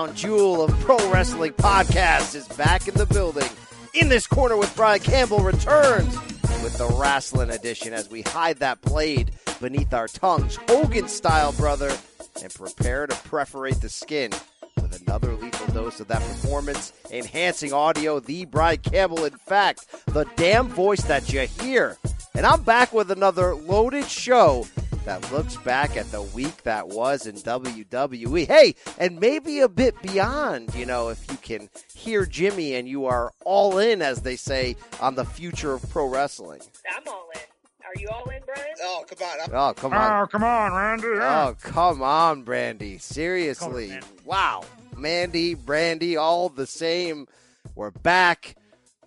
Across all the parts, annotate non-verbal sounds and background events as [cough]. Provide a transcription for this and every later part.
crown jewel of pro wrestling podcasts is back in the building. In this corner with Brian Campbell returns with the wrestling edition as we hide that blade beneath our tongues, Hogan style, brother, and prepare to perforate the skin with another lethal dose of that performance enhancing audio. The Brian Campbell, in fact, the damn voice that you hear. And I'm back with another loaded show that looks back at the week that was in WWE. Hey, and maybe a bit beyond, you know, if you can hear Jimmy and you are all in, as they say, on the future of pro wrestling. I'm all in. Are you all in, Brian? Oh, come on. I'm- Oh, come on. Oh, come on, Randy. Oh, come on, Brandy. Seriously. On, man. wow. Mandy, Brandy, all the same. We're back.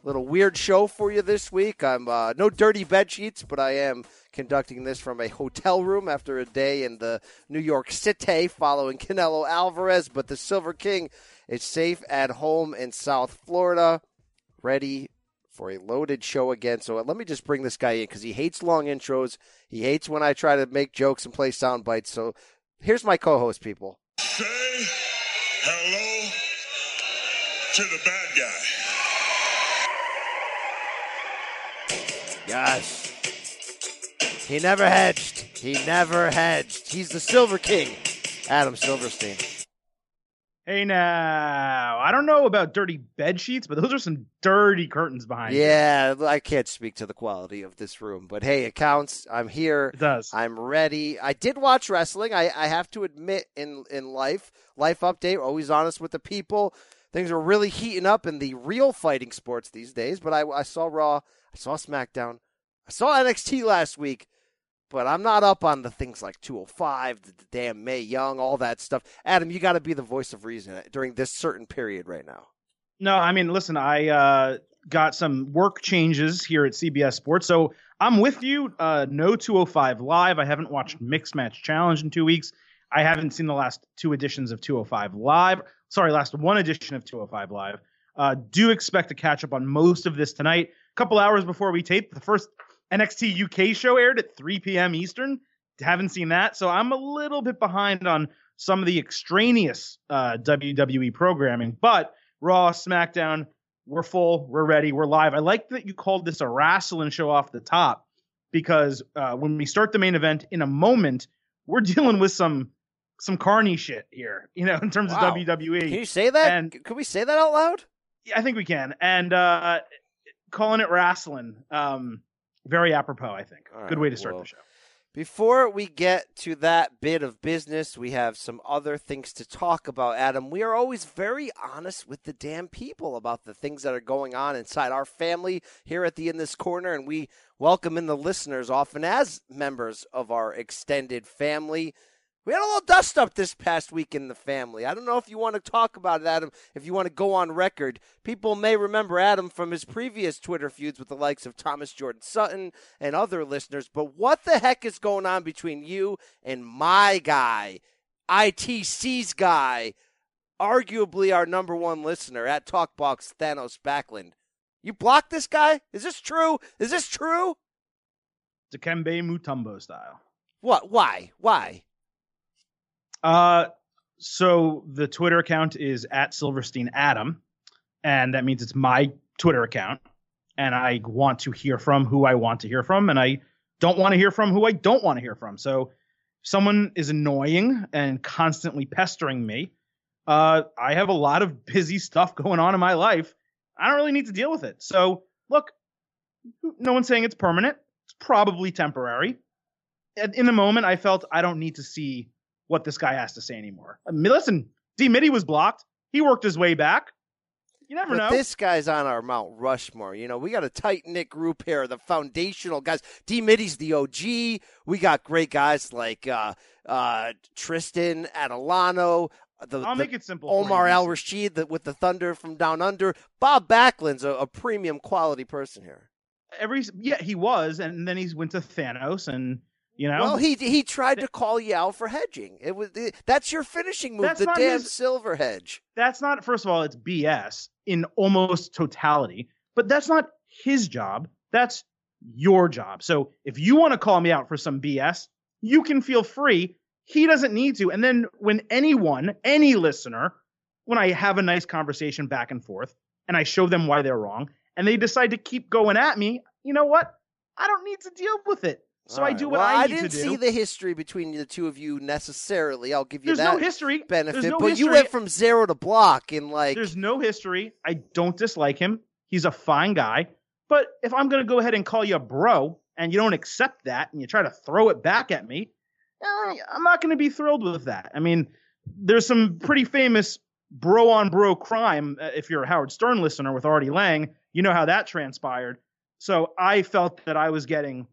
Little weird show for you this week. I'm uh, no dirty bed sheets, but I am conducting this from a hotel room after a day in the New York City following Canelo Alvarez. But the Silver King is safe at home in South Florida, ready for a loaded show again. So let me just bring this guy in because he hates long intros. He hates when I try to make jokes and play sound bites. So here's my co-host, people. Say hello to the bad guy. Yes. He never hedged. He never hedged. He's the Silver King, Adam Silverstein. Hey now, I don't know about dirty bed sheets, but those are some dirty curtains behind you. Yeah, I can't speak to the quality of this room, but hey, it counts. I'm here. It does. I'm ready. I did watch wrestling. I, I have to admit, in in life, life update, always honest with the people. Things are really heating up in the real fighting sports these days. But I, I saw Raw, I saw SmackDown, I saw NXT last week. But I'm not up on the things like 205, the, the damn Mae Young, all that stuff. Adam, you got to be the voice of reason during this certain period right now. No, I mean, listen, I uh, got some work changes here at CBS Sports, so I'm with you. Uh, no 205 live. I haven't watched Mixed Match Challenge in two weeks. I haven't seen the last two editions of 205 live. Sorry, last one edition of 205 live. Uh, do expect to catch up on most of this tonight. A couple hours before we taped. the first NXT UK show aired at 3 p.m. Eastern. Haven't seen that, so I'm a little bit behind on some of the extraneous uh, WWE programming, but Raw, SmackDown, we're full, we're ready, we're live. I like that you called this a wrestling show off the top because uh, when we start the main event in a moment, we're [laughs] dealing with some some carny shit here, you know, in terms Wow. of WWE. Can you say that? And- Can we say that out loud? Yeah, I think we can. And uh, calling it wrestling, um, very apropos, I think. Good way to start well, the show. Before we get to that bit of business, we have some other things to talk about, Adam. We are always very honest with the damn people about the things that are going on inside our family here at the In This Corner, and we welcome in the listeners often as members of our extended family. We had a little dust up this past week in the family. I don't know if you want to talk about it, Adam, if you want to go on record. People may remember Adam from his previous Twitter feuds with the likes of Thomas Jordan Sutton and other listeners, but what the heck is going on between you and my guy, ITC's guy, arguably our number one listener at Talkbox Thanos Backlund? You blocked this guy? Is this true? Is this true? Dikembe Mutombo style. What? Why? Why? Uh, so the Twitter account is at Silverstein Adam, and that means it's my Twitter account, and I want to hear from who I want to hear from, and I don't want to hear from who I don't want to hear from. So, someone is annoying and constantly pestering me. Uh, I have a lot of busy stuff [laughs] going on in my life. I don't really need to deal with it. So, look, no one's saying it's permanent. It's probably temporary. In the moment, I felt I don't need to see what this guy has to say anymore. I mean, listen, D Mitty was blocked. He worked his way back. You never But know. this guy's on our Mount Rushmore. You know, we got a tight knit group here, the foundational guys. D Mitty's the OG. We got great guys like uh, uh, Tristan Adelano. The, I'll the make it simple. Omar. Al Rashid the, with the Thunder from Down Under. Bob Backlund's a, a premium quality person here. Every yeah, he was, and then he went to Thanos, and you know, Well, he he tried to call you out for hedging. It was it, that's your finishing move, That's the damn his- silver hedge. that's not. First of all, it's BS in almost totality, but that's not his job. That's your job. So if you want to call me out for some BS, you can feel free. He doesn't need to. And then when anyone, any listener, when I have a nice conversation back and forth and I show them why they're wrong and they decide to keep going at me, you know what? I don't need to deal with it. So All I do what well, I need didn't see the history between the two of you necessarily. I'll give you There's that no history. benefit, There's no but history. you went from zero to block in like. There's no history. I don't dislike him. He's a fine guy. But if I'm going to go ahead and call you a bro and you don't accept that and you try to throw it back at me, eh, I'm not going to be thrilled with that. I mean, there's some pretty famous bro on bro crime. uh, If you're a Howard Stern listener with Artie Lange, you know how that transpired. So I felt that I was getting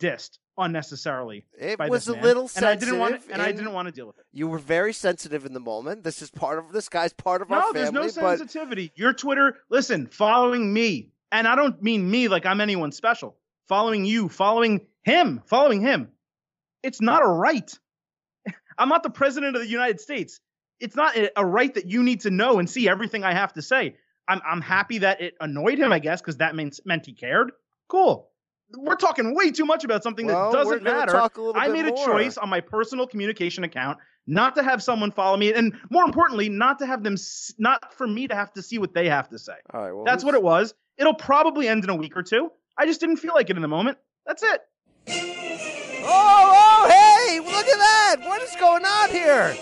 dissed unnecessarily. It was a man, little and sensitive, I didn't want to, and I didn't want to deal with it. You were very sensitive in the moment. This is part of this guy's part of No, our family. no there's but sensitivity. Your Twitter, listen, following me, and I don't mean me like I'm anyone special. Following you, following him, following him. It's not a right. [laughs] I'm not the president of the United States. It's not a a right that you need to know and see everything I have to say. I'm I'm happy that it annoyed him, I guess, because that means meant he cared. Cool. We're talking way too much about something well, that doesn't matter. Talk a little I made a choice on my personal communication account not to have someone follow me, and more importantly, not to have them, s- not for me to have to see what they have to say. All right, well, That's what it was. It'll probably end in a week or two. I just didn't feel like it in the moment. That's it. Oh, oh, hey, look at that! What is going on here?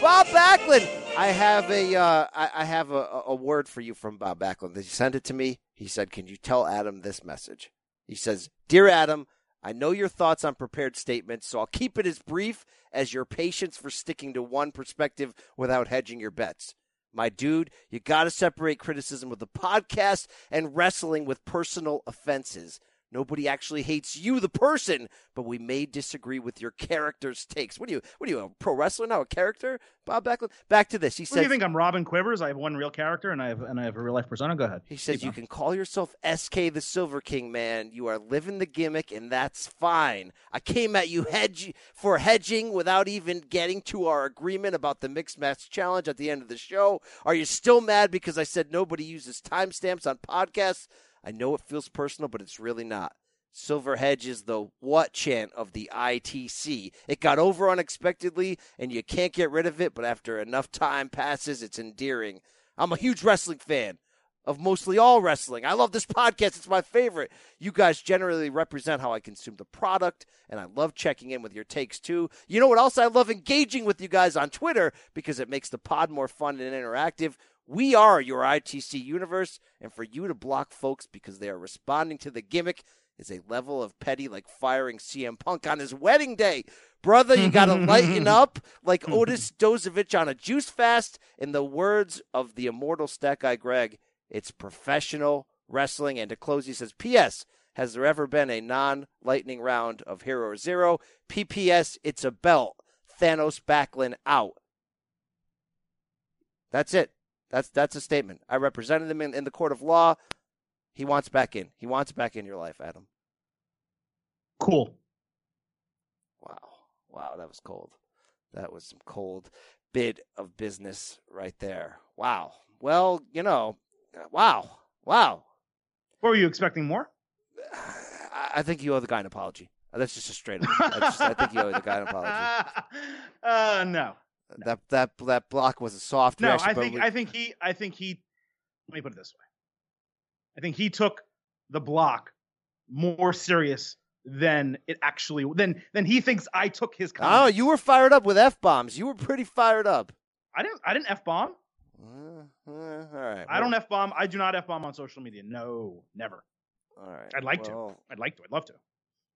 Bob Backlund. I have a, uh, I, I have a, a- a word for you from Bob Backlund. He sent it to me. He said, "Can you tell Adam this message?" He says, "Dear Adam, I know your thoughts on prepared statements, so I'll keep it as brief as your patience for sticking to one perspective without hedging your bets." My dude, you got to separate criticism of the podcast and wrestling with personal offenses. Nobody actually hates you, the person, but we may disagree with your character's takes. What are you? What are you? A pro wrestler now? A character? Bob Backlund. Back to this. He What do you think? I'm Robin Quivers. I have one real character, and I have and I have a real life persona. Go ahead. He says you going. can call yourself SK the Silver King, man. You are living the gimmick, and that's fine. I came at you hedge for hedging without even getting to our agreement about the mixed match challenge at the end of the show. Are you still mad because I said nobody uses timestamps on podcasts? I know it feels personal, but it's really not. Silver Hedge is the what chant of the ITC. It got over unexpectedly, and you can't get rid of it, but after enough time passes, it's endearing. I'm a huge wrestling fan of mostly all wrestling. I love this podcast. It's my favorite. You guys generally represent how I consume the product, and I love checking in with your takes too. You know what else? I love engaging with you guys on Twitter because it makes the pod more fun and interactive. We are your ITC universe, and for you to block folks because they are responding to the gimmick is a level of petty like firing CM Punk on his wedding day. Brother, you got to lighten [laughs] up like Otis Dozovic on a juice fast. In the words of the immortal stat guy Greg, it's professional wrestling. And to close, he says, P.S. Has there ever been a non lightning round of Hero Zero? PPS, it's a belt. Thanos Backlund out. That's it. That's that's a statement. I represented him in, in the court of law. He wants back in. He wants back in your life, Adam. Cool. Wow. Wow, that was cold. That was some cold bit of business right there. Wow. Well, you know, wow. Wow. What were you expecting more? I- I think you owe the guy an apology. That's just a straight up. I, just, I think you owe the guy an apology. [laughs] uh, no. That that that block was a soft No, reaction. I think we- I think he I think he let me put it this way. I think he took the block more serious than it actually than than he thinks I took his Oh, comment. you were fired up with f bombs. You were pretty fired up. I didn't I didn't F bomb. Uh, uh, all right. I don't F bomb. I do not F bomb on social media. No, never. All right. I'd like to. I'd like to. I'd love to.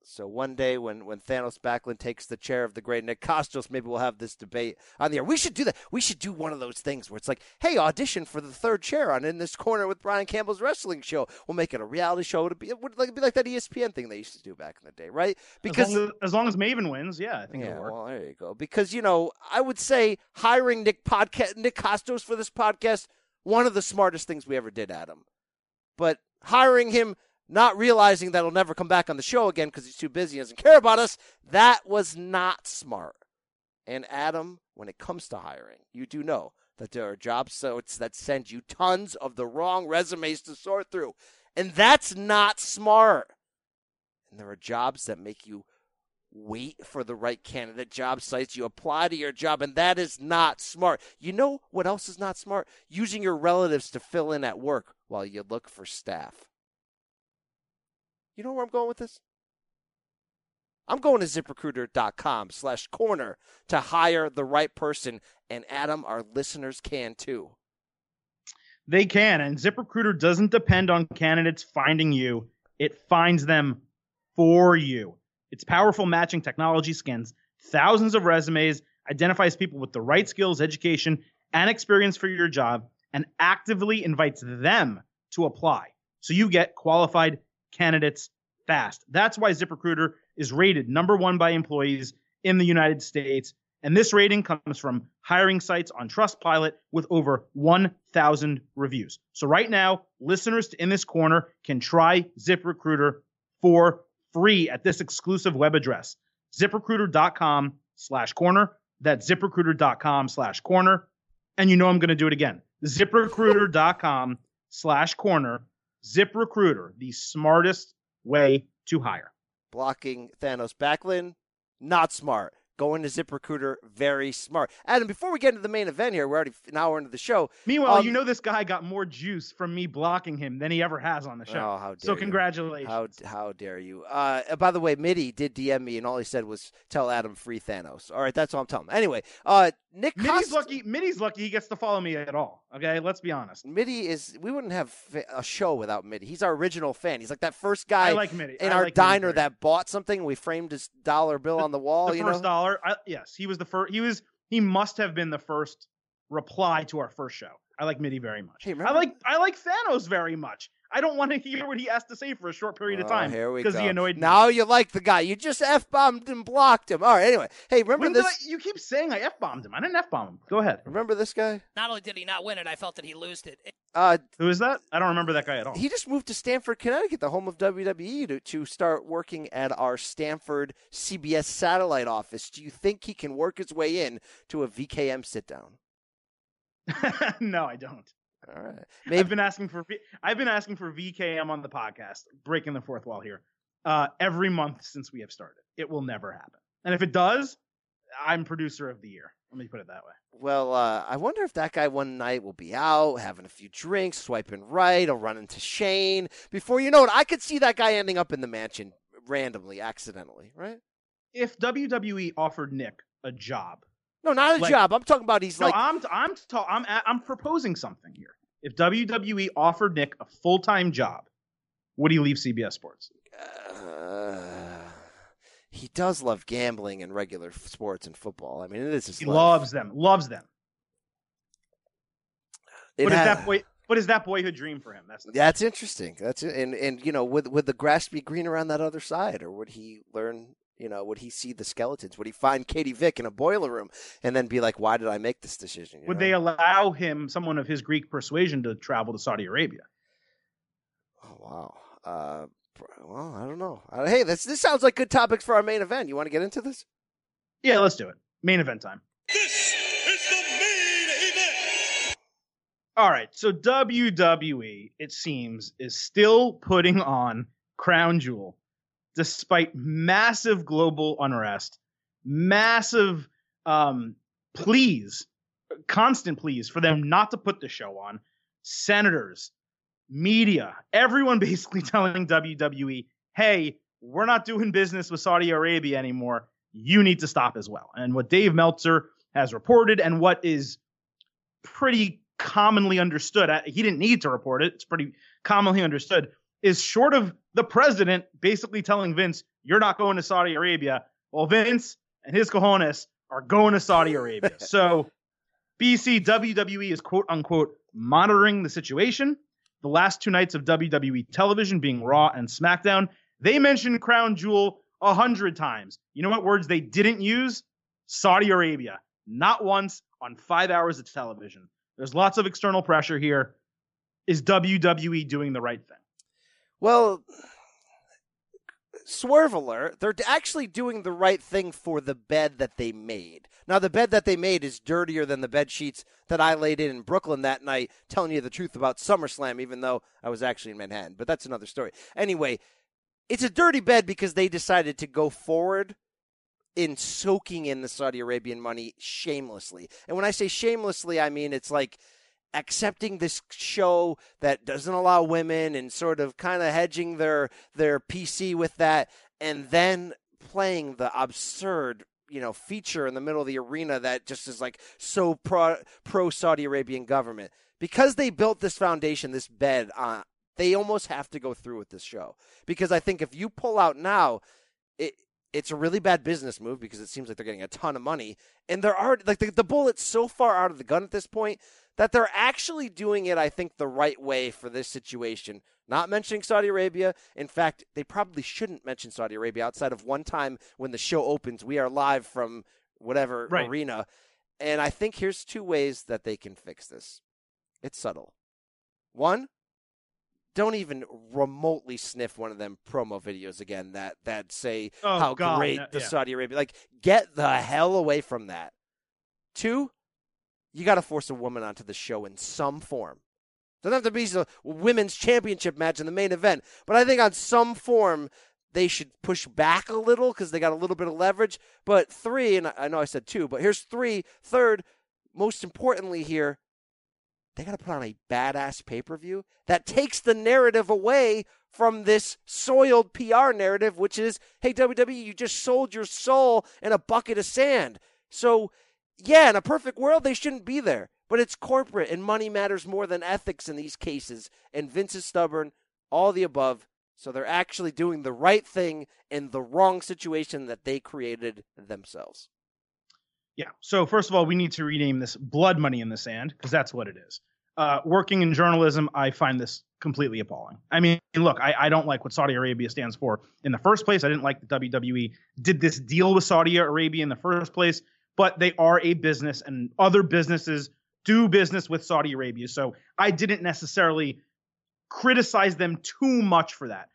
So one day when, when Thanos Backlund takes the chair of the great Nick Kostos, maybe we'll have this debate on the air. We should do that. We should do one of those things where it's like, hey, audition for the third chair on In This Corner with Brian Campbell's wrestling show. We'll make it a reality show. It'd be, it would like, be like that ESPN thing they used to do back in the day, right? Because as long as, as, long as Maven wins, yeah, I think yeah, it'll work. well, there you go. Because you know, I would say hiring Nick podcast Nick Kostos for this podcast one of the smartest things we ever did, Adam. But hiring him, not realizing that he'll never come back on the show again because he's too busy and doesn't care about us, that was not smart. And Adam, when it comes to hiring, you do know that there are job sites that send you tons of the wrong resumes to sort through. And that's not smart. And there are jobs that make you wait for the right candidate job sites. You apply to your job, and that is not smart. You know what else is not smart? Using your relatives to fill in at work while you look for staff. You know where I'm going with this? I'm going to ziprecruiter.com slash corner to hire the right person. And Adam, our listeners can too. They can. And ZipRecruiter doesn't depend on candidates finding you, it finds them for you. Its powerful matching technology scans thousands of resumes, identifies people with the right skills, education, and experience for your job, and actively invites them to apply. So you get qualified candidates fast. That's why ZipRecruiter is rated number one by employees in the United States. And this rating comes from hiring sites on Trustpilot with over 1,000 reviews. So right now, listeners in this corner can try ZipRecruiter for free at this exclusive web address, ziprecruiter.com slash corner. That's ziprecruiter.com slash corner. And you know I'm going to do it again. [laughs] ZipRecruiter.com slash corner. ZipRecruiter, the smartest way to hire. Blocking Thanos Backlund, not smart. Going to ZipRecruiter, very smart. Adam, before we get into the main event here, we're already an hour into the show. Meanwhile, Um, you know this guy got more juice from me blocking him than he ever has on the show. Oh, how dare so you. congratulations. How how dare you? Uh, by the way, Mitty did DM me, and all he said was tell Adam free Thanos. All right, that's all I'm telling him. Anyway, uh, Nick Mitty's Costa- lucky. Mitty's lucky he gets to follow me at all. Okay, let's be honest. Mitty is. We wouldn't have a show without Mitty. He's our original fan. He's like that first guy I like Mitty. in I our like diner that bought something. We framed his dollar bill on the wall. the you first know. dollar. I, yes, he was the first. He was. He must have been the first reply to our first show. I like Mitty very much. Hey, I like. I like Thanos very much. I don't want to hear what he has to say for a short period of Oh, time here we because go. he annoyed me. Now you like the guy. You just f bombed and blocked him. All right. Anyway, hey, remember When this? I, you keep saying I f bombed him. I didn't f bomb him. Go ahead. Remember this guy? Not only did he not win it, I felt that he lost it. It- Uh, Who is that? I don't remember that guy at all. he just moved to Stamford, Connecticut, the home of WWE, to, to start working at our Stamford CBS satellite office. Do you think he can work his way in to a VKM sit down? [laughs] no, I don't. All right. I've been asking for I've been asking for VKM on the podcast, breaking the fourth wall here, uh, every month since we have started. It will never happen, and if it does, I'm producer of the year. Let me put it that way. Well, uh, I wonder if that guy one night will be out having a few drinks, swiping right. He'll run into Shane. Before you know it, I could see that guy ending up in the mansion randomly, accidentally, right? If WWE offered Nick a job, No, not a Like- job. I'm talking about he's no, like, I'm I'm ta- I'm I'm proposing something here. If WWE offered Nick a full time job, would he leave CBS Sports? uh, he does love gambling and regular sports and football. I mean, it is his He life. loves them, loves them. It What is ha- that boy? What is that boyhood dream for him? That's the That's interesting. That's. And and you know, would would the grass be greener on that other side, or would he learn? You know, would he see the skeletons? Would he find Katie Vick in a boiler room and then be like, "Why did I make this decision?" You Would know? they allow him, someone of his Greek persuasion, to travel to Saudi Arabia? Oh wow. Uh, well, I don't know. Uh, hey, this this sounds like good topics for our main event. You want to get into this? Yeah, let's do it. Main event time. This is the main event. All right, so WWE, it seems, is still putting on Crown Jewel despite massive global unrest, massive um, pleas, constant pleas for them not to put the show on. Senators, media, everyone [laughs] basically telling WWE, hey, we're not doing business with Saudi Arabia anymore. You need to stop as well. And what Dave Meltzer has reported and what is pretty commonly understood, uh, he didn't need to report it, it's pretty commonly understood, is short of the president basically telling Vince, you're not going to Saudi Arabia. Well, Vince and his cojones are going to Saudi Arabia. [laughs] so BC WWE is quote unquote monitoring the situation. The last two nights of WWE television being Raw and SmackDown, they mentioned Crown Jewel a hundred times. You know what words they didn't use? Saudi Arabia. Not once on five hours of television. There's lots of external pressure here. Is WWE doing the right thing? Well, swerve alert. They're actually doing the right thing for the bed that they made. Now, the bed that they made is dirtier than the bed sheets that I laid in in Brooklyn that night, telling you the truth about SummerSlam, even though I was actually in Manhattan. But that's another story. Anyway, it's a dirty bed because they decided to go forward in soaking in the Saudi Arabian money shamelessly. And when I say shamelessly, I mean it's like accepting this show that doesn't allow women and sort of kind of hedging their their PC with that and then playing the absurd you know feature in the middle of the arena that just is like so pro pro Saudi Arabian government. Because they built this foundation this bed on they almost have to go through with this show. Because I think if you pull out now it it's a really bad business move because it seems like they're getting a ton of money. And they're already like the, the bullet's so far out of the gun at this point that they're actually doing it, I think, the right way for this situation. Not mentioning Saudi Arabia. In fact, they probably shouldn't mention Saudi Arabia outside of one time when the show opens. We are live from whatever Right. arena. And I think here's two ways that they can fix this. It's subtle. One, don't even remotely sniff one of them promo videos again that that say Oh, how God, great no- the yeah. Saudi Arabia like get the hell away from that. Two, you got to force a woman onto the show in some form. Doesn't have to be a women's championship match in the main event, but I think on some form they should push back a little because they got a little bit of leverage. But three, and I- know I said two, but here's three. Third, most importantly here, they got to put on a badass pay per view that takes the narrative away from this soiled PR narrative, which is, hey, WWE, you just sold your soul in a bucket of sand. So, yeah, in a perfect world, they shouldn't be there. But it's corporate, and money matters more than ethics in these cases. And Vince is stubborn, all the above. So they're actually doing the right thing in the wrong situation that they created themselves. Yeah. So first of all, we need to rename this "Blood Money in the Sand" because that's what it is. Uh, working in journalism, I find this completely appalling. I mean, look, I, I don't like what Saudi Arabia stands for in the first place. I didn't like the WWE did this deal with Saudi Arabia in the first place, but they are a business, and other businesses do business with Saudi Arabia. So I didn't necessarily criticize them too much for that.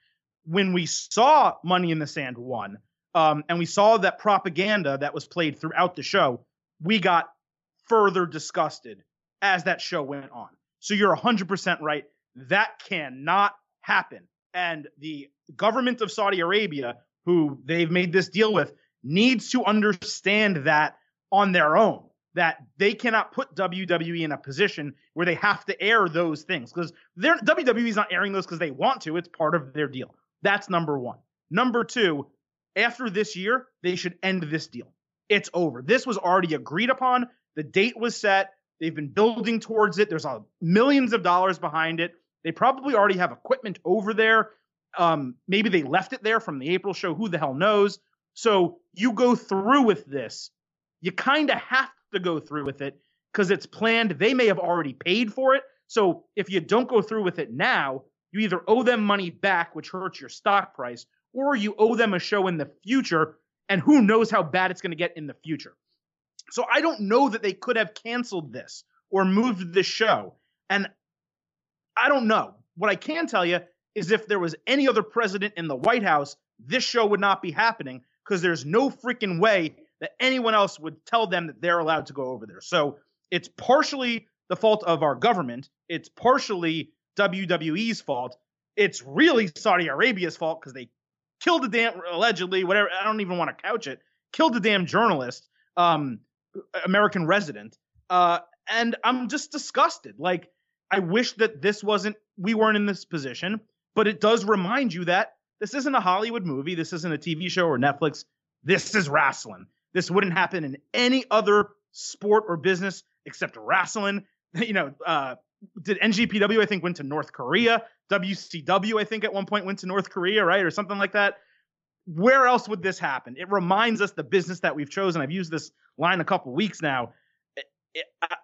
When we saw Money in the Sand one, um, and we saw that propaganda that was played throughout the show, we got further disgusted as that show went on. So you're 100% right. That cannot happen. And the government of Saudi Arabia, who they've made this deal with, needs to understand that on their own. That they cannot put WWE in a position where they have to air those things because WWE is not airing those because they want to. It's part of their deal. That's number one. Number two, after this year, they should end this deal. It's over. This was already agreed upon. The date was set. They've been building towards it. There's millions of dollars behind it. They probably already have equipment over there. Um, maybe they left it there from the April show. Who the hell knows? So you go through with this. You kind of have to go through with it because it's planned. They may have already paid for it. So if you don't go through with it now, you either owe them money back, which hurts your stock price, or you owe them a show in the future, and who knows how bad it's going to get in the future. So I don't know that they could have canceled this or moved the show. And I don't know. What I can tell you is if there was any other president in the White House, this show would not be happening because there's no freaking way that anyone else would tell them that they're allowed to go over there. So it's partially the fault of our government. It's partially WWE's fault. It's really Saudi Arabia's fault because they killed a damn allegedly whatever. I don't even want to couch it. Killed a damn journalist, um, American resident. Uh, and I'm just disgusted. Like I wish that this wasn't we weren't in this position, but it does remind you that this isn't a Hollywood movie. This isn't a TV show or Netflix. This is wrestling. This wouldn't happen in any other sport or business except wrestling. [laughs] You know, uh, did NJPW I think went to North Korea? WCW I think at one point went to North Korea, right, or something like that. Where else would this happen? It reminds us the business that we've chosen. I've used this line a couple weeks now.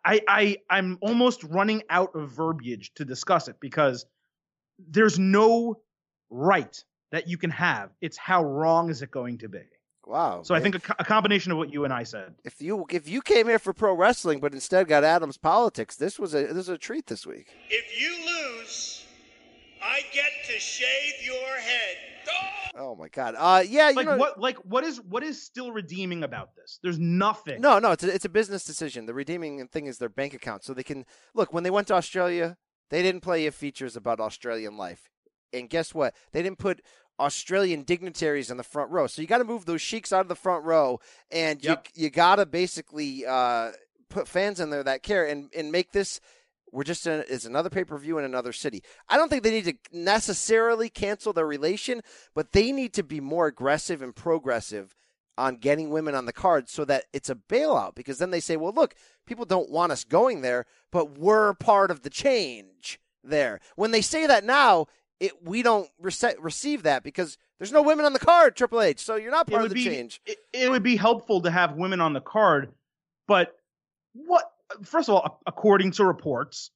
I, I I'm almost running out of verbiage to discuss it because there's no right that you can have. It's how wrong is it going to be? Wow. So I think a, a combination of what you and I said. if you if you came here for pro wrestling but instead got Adams politics, this was a this was a treat this week. If you lose, I get to shave your head. Oh my god. Uh yeah, you Like know what like what is what is still redeeming about this? There's nothing. No, no, it's a, it's a business decision. The redeeming thing is their bank account. So they can look when they went to Australia, they didn't play you features about Australian life. And guess what? They didn't put Australian dignitaries in the front row. So you got to move those sheiks out of the front row, and Yep. you you got to basically uh, put fans in there that care and and make this. We're just in, it's another pay per view in another city. I don't think they need to necessarily cancel their relation, but they need to be more aggressive and progressive on getting women on the card so that it's a bailout. Because then they say, well, look, people don't want us going there, but we're part of the change there. When they say that now, it we don't rece- receive that because there's no women on the card, Triple H. So you're not part of the be change. It, it would be helpful to have women on the card, but what? First of all, according to reports,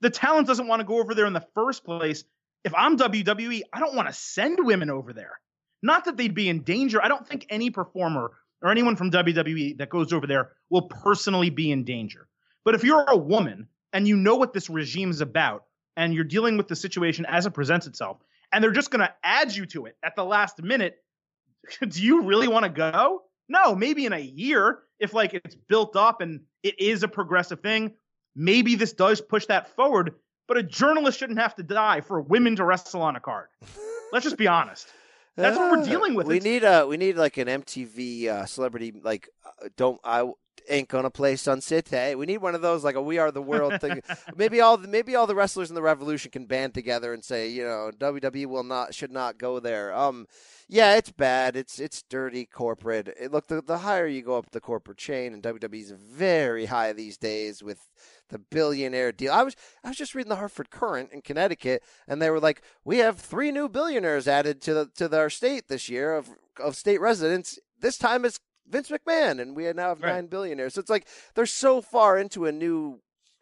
the talent doesn't want to go over there in the first place. If I'm WWE, I don't want to send women over there. Not that they'd be in danger. I don't think any performer or anyone from WWE that goes over there will personally be in danger. But if you're a woman and you know what this regime is about and you're dealing with the situation as it presents itself, and they're just going to add you to it at the last minute, [laughs] do you really want to go? No, maybe in a year if like it's built up and it is a progressive thing, maybe this does push that forward, but a journalist shouldn't have to die for women to wrestle on a card. Let's just be honest. That's what we're Uh, dealing with. We It's- need a we need like an MTV uh, celebrity like uh, don't I ain't gonna play Sun City. We need one of those like a We Are the World thing. [laughs] maybe all the, maybe all the wrestlers in the Revolution can band together and say you know WWE will not should not go there. Um, yeah, it's bad. It's it's dirty corporate. It, look, the the higher you go up the corporate chain, and WWE's very high these days with the billionaire deal. I was I was just reading the Hartford Courant in Connecticut, and they were like, "We have three new billionaires added to the to our state this year of of state residents. This time it's Vince McMahon, and we now have Right. nine billionaires. So it's like they're so far into a new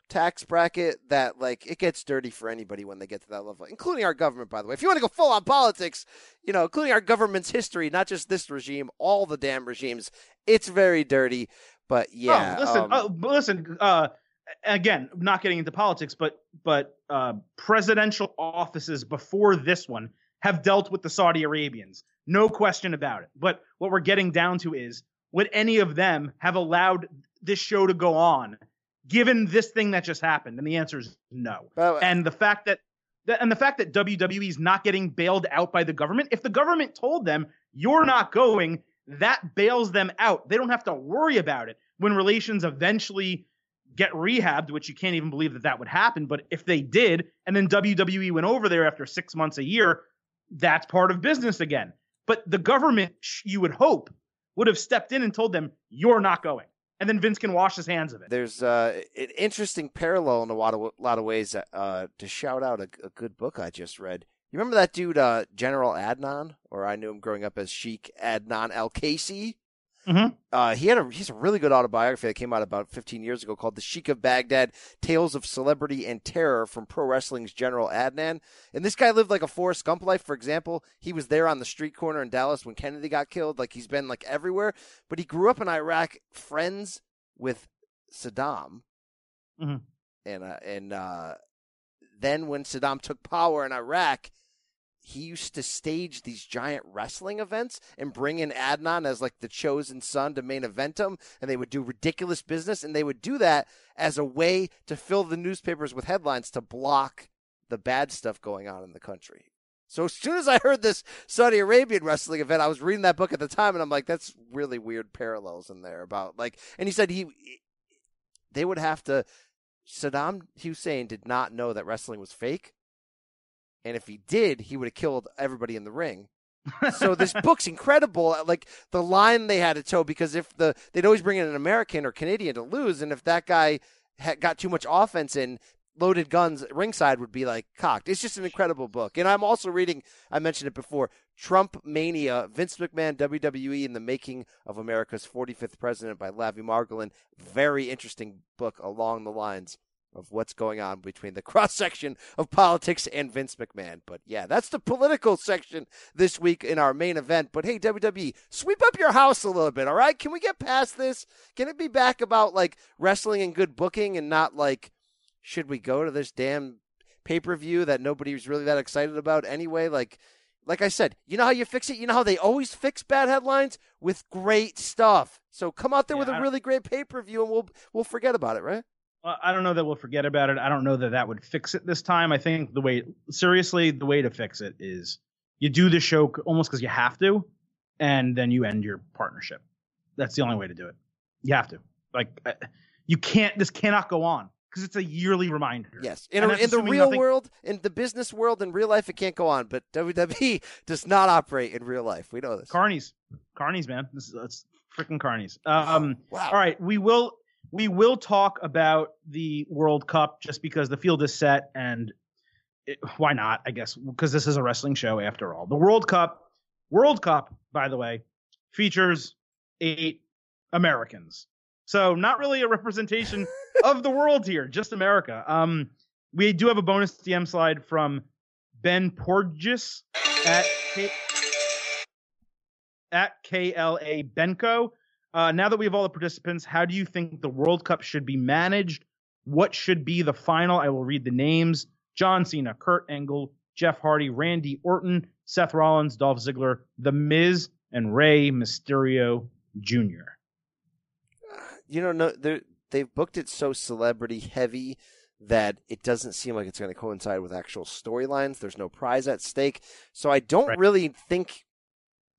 tax bracket that like it gets dirty for anybody when they get to that level, including our government. By the way, if you want to go full on politics, you know, including our government's history, not just this regime, all the damn regimes, it's very dirty. But yeah, Oh, listen, um, oh, listen. Uh, again, not getting into politics, but but uh, presidential offices before this one have dealt with the Saudi Arabians, no question about it. But what we're getting down to is, would any of them have allowed this show to go on, given this thing that just happened? And the answer is no. but- uh, And the fact that that- and the fact that WWE is not getting bailed out by the government, if the government told them you're not going, that bails them out. They don't have to worry about it when relations eventually get rehabbed, which you can't even believe that that would happen. But if they did, and then WWE went over there after six months a year, that's part of business again. But the government, you would hope, would have stepped in and told them you're not going, and then Vince can wash his hands of it. there's uh, an interesting parallel in a lot of lot of ways. Uh, to shout out a, a good book I just read. You remember that dude, uh, General Adnan, or I knew him growing up as Sheik Adnan Al Kaissie. Mhm. Uh, he had a he's a really good autobiography that came out about 15 years ago called "The Sheik of Baghdad: Tales of Celebrity and Terror from Pro Wrestling's General Adnan." And this guy lived like a Forrest Gump life. For example, he was there on the street corner in Dallas when Kennedy got killed. Like he's been like everywhere. But he grew up in Iraq, friends with Saddam, Mhm. and uh, and uh, then when Saddam took power in Iraq, he used to stage these giant wrestling events and bring in Adnan as like the chosen son to main event them, and they would do ridiculous business, and they would do that as a way to fill the newspapers with headlines to block the bad stuff going on in the country. So as soon as I heard this Saudi Arabian wrestling event, I was reading that book at the time, and I'm like, that's really weird parallels in there about like. And he said he, they would have to. Saddam Hussein did not know that wrestling was fake, and if he did, he would have killed everybody in the ring. so this [laughs] book's incredible. Uh, like the line they had to toe because if the they'd always bring in an American or Canadian to lose, and if that guy had got too much offense in, loaded guns ringside would be like cocked. It's just an incredible book. And I'm also reading. I mentioned it before. Trump Mania, Vince McMahon, WWE, and the Making of America's 45th President by Lavi Margolin. Very interesting book along the lines of what's going on between the [laughs] cross section of politics and Vince McMahon. But yeah, that's the political section this week in our main event. But hey, WWE, sweep up your house a little bit, all right? Can we get past this? Can it be back about like wrestling and good booking and not like, should we go to this damn pay per view that nobody's really that excited about anyway? Like, like I said, you know how you fix it? You know how they always fix bad headlines with great stuff. So come out there Yeah, with a really great pay per view and we'll we'll forget about it, right? I don't know that we'll forget about it. I don't know that that would fix it this time. I think the way, seriously, the way to fix it is You do the show almost because you have to, and then you end your partnership. That's the only way to do it. You have to. Like, you can't. This cannot go on because it's a yearly reminder. Yes, in, a, in the real nothing- world, in the business world, in real life, it can't go on. But WWE [laughs] does not operate in real life. We know this. Carnies, carnies, man. This is it's freaking carnies. Um, Wow. all right, we will we will talk about the World Cup just because the field is set and it, why not? I guess because this is a wrestling show after all. The World Cup, World Cup, by the way, features eight Americans. So not really a representation [laughs] of the world here, just America. Um, we do have a bonus DM slide from Ben Porges at K- at KLA Benko. Uh, now that we have all the participants, how do you think the World Cup should be managed? What should be the final? I will read the names: John Cena, Kurt Angle, Jeff Hardy, Randy Orton, Seth Rollins, Dolph Ziggler, The Miz, and Rey Mysterio Jr. You know, no, they've booked it so celebrity heavy that it doesn't seem like it's going to coincide with actual storylines. There's no prize at stake, so I don't Right. really think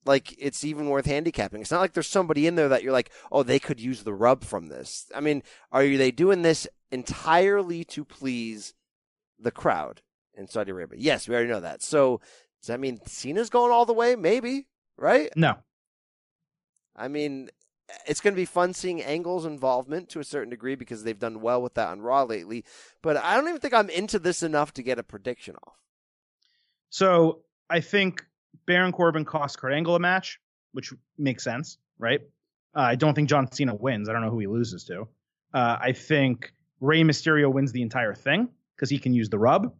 like it's even worth handicapping. It's not like there's somebody in there that you're like, oh, they could use the rub from this. I mean, are they doing this entirely to please the crowd in Saudi Arabia? Yes, we already know that. So does that mean Cena's going all the way? Maybe, right? No, I mean, it's going to be fun seeing Angle's involvement to a certain degree because they've done well with that on Raw lately. But I don't even think I'm into this enough to get a prediction off. So I think Baron Corbin cost Kurt Angle a match, which makes sense, right? Uh, I don't think John Cena wins. I don't know who he loses to. Uh, I think Rey Mysterio wins the entire thing because he can use the rub.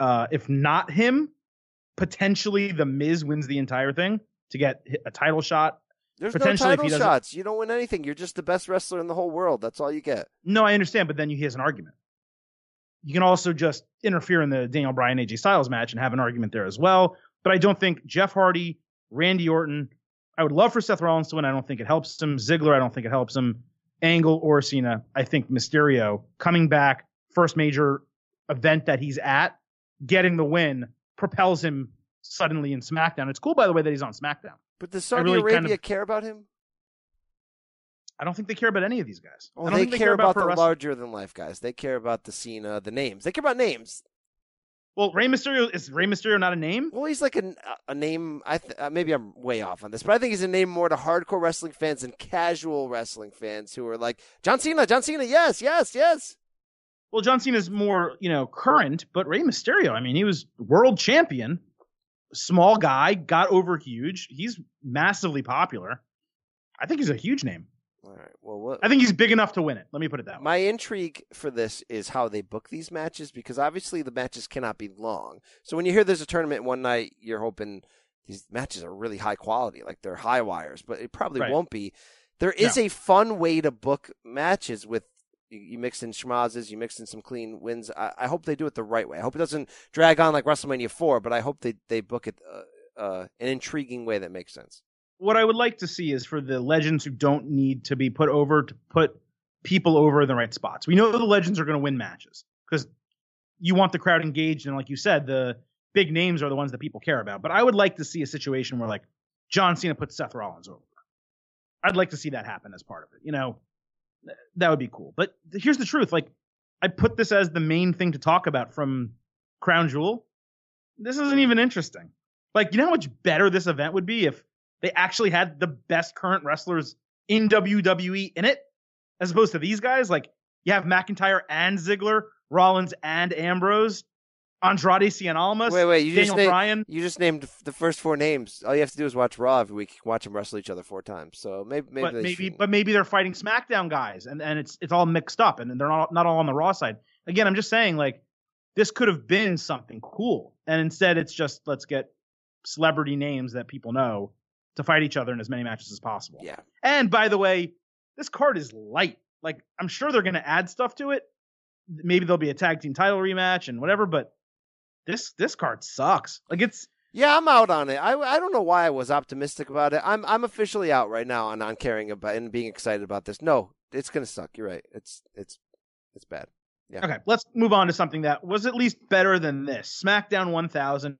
Uh, if not him, potentially The Miz wins the entire thing to get a title shot. There's no title shots. You don't win anything. You're just the best wrestler in the whole world. That's all you get. No, I understand, but then he has an argument. You can also just interfere in the Daniel Bryan AJ Styles match and have an argument there as well. But I don't think Jeff Hardy, Randy Orton. I would love for Seth Rollins to win. I don't think it helps him. Ziggler, I don't think it helps him. Angle or Cena, I think Mysterio coming back, first major event that he's at, getting the win propels him suddenly in SmackDown. It's cool, by the way, that he's on SmackDown. But does Saudi really Arabia kind of- care about him? I don't think they care about any of these guys. Oh, I don't they think care, about, pro the larger than life guys. They care about the Cena, the names. They care about names. Well, Rey Mysterio is Rey Mysterio not a name? Well, he's like a, a name. I th- uh, maybe I'm way off on this, but I think he's a name more to hardcore wrestling fans and casual wrestling fans who are like John Cena, John Cena. Yes, yes, yes. Well, John Cena's more, you know, current, but Rey Mysterio, I mean, he was world champion, small guy, got over huge. He's massively popular. I think he's a huge name. All right. Well, what, I think he's big enough to win it. Let me put it that way. my intrigue for this is how they book these matches because obviously the matches cannot be long. So when you hear there's a tournament one night, you're hoping these matches are really high quality, like they're high wires, but it probably Right. won't be. There is a fun way to book matches with. You you mix in schmazes, you mix in some clean wins. I, I hope they do it the right way. I hope it doesn't drag on like WrestleMania 4, but I hope they, they book it uh, uh, an intriguing way that makes sense. What I would like to see is for the legends who don't need to be put over to put people over in the right spots. We know the legends are going to win matches because you want the crowd engaged, and like you said, the big names are the ones that people care about. But I would like to see a situation where like John Cena puts Seth Rollins over. I'd like to see that happen as part of it. You know, that would be cool. But here's the truth: like I put this as the main thing to talk about from Crown Jewel. This isn't even interesting. Like, you know how much better this event would be if they actually had the best current wrestlers in WWE in it, as opposed to these guys. Like, you have McIntyre and Ziggler, Rollins and Ambrose, Andrade Cien Almas, Wait, wait, you Daniel just named, Bryan. you just named the first four names. All you have to do is watch Raw every week. Watch them wrestle each other four times. So maybe, maybe, but they maybe, shouldn't. but maybe they're fighting SmackDown guys, and, and it's it's all mixed up, and they're not not all on the Raw side. Again, I'm just saying, like this could have been something cool, and instead it's just let's get celebrity names that people know to fight each other in as many matches as possible. yeah. And by the way, this card is light. Like I'm sure they're going to add stuff to it. Maybe there'll be a tag team title rematch and whatever, but this this card sucks. Like it's Yeah, I'm out on it. I, I don't know why I was optimistic about it. I'm I'm officially out right now on, on caring about and being excited about this. No, it's gonna suck. You're right. It's it's it's bad. Yeah. Okay, let's move on to something that was at least better than this. SmackDown 1000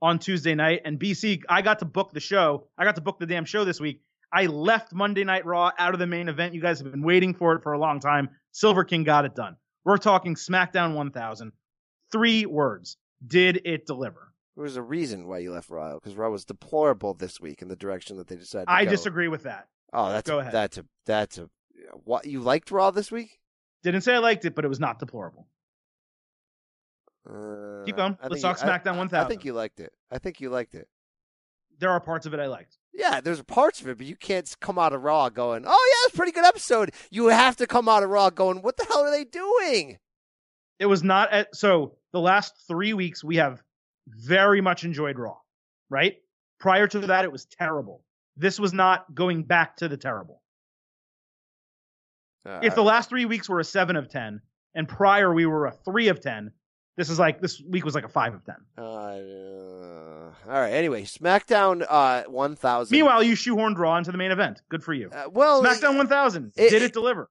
on Tuesday night. And BC, I got to book the show. I got to book the damn show this week. I left Monday Night Raw out of the main event. You guys have been waiting for it for a long time. Silver King got it done. We're talking SmackDown 1000. Three words. Did it deliver? There was a reason why you left Raw because Raw was deplorable this week in the direction that they decided. to I go. disagree with that. Oh, that's Go a, ahead. that's a that's a what you liked Raw this week? Didn't say I liked it, but it was not deplorable. Uh, Keep going. I Let's talk you- I- SmackDown I, 1000. think you liked it. I think you liked it. There are parts of it I liked. Yeah, there's parts of it, but you can't come out of Raw going, "Oh yeah, it's a pretty good episode." You have to come out of Raw going, "What the hell are they doing?" It was not at, so the last three weeks we have very much enjoyed Raw, right? Prior to that, it was terrible. This was not going back to the terrible. Uh, If the last three weeks were a seven of ten, and prior we were a three of ten, this is like this week was like a five of ten. uh, all right. Anyway, SmackDown uh, 1000. Meanwhile, you shoehorned Raw into the main event. Good for you. uh, well, SmackDown 1000 it- did it- it deliver?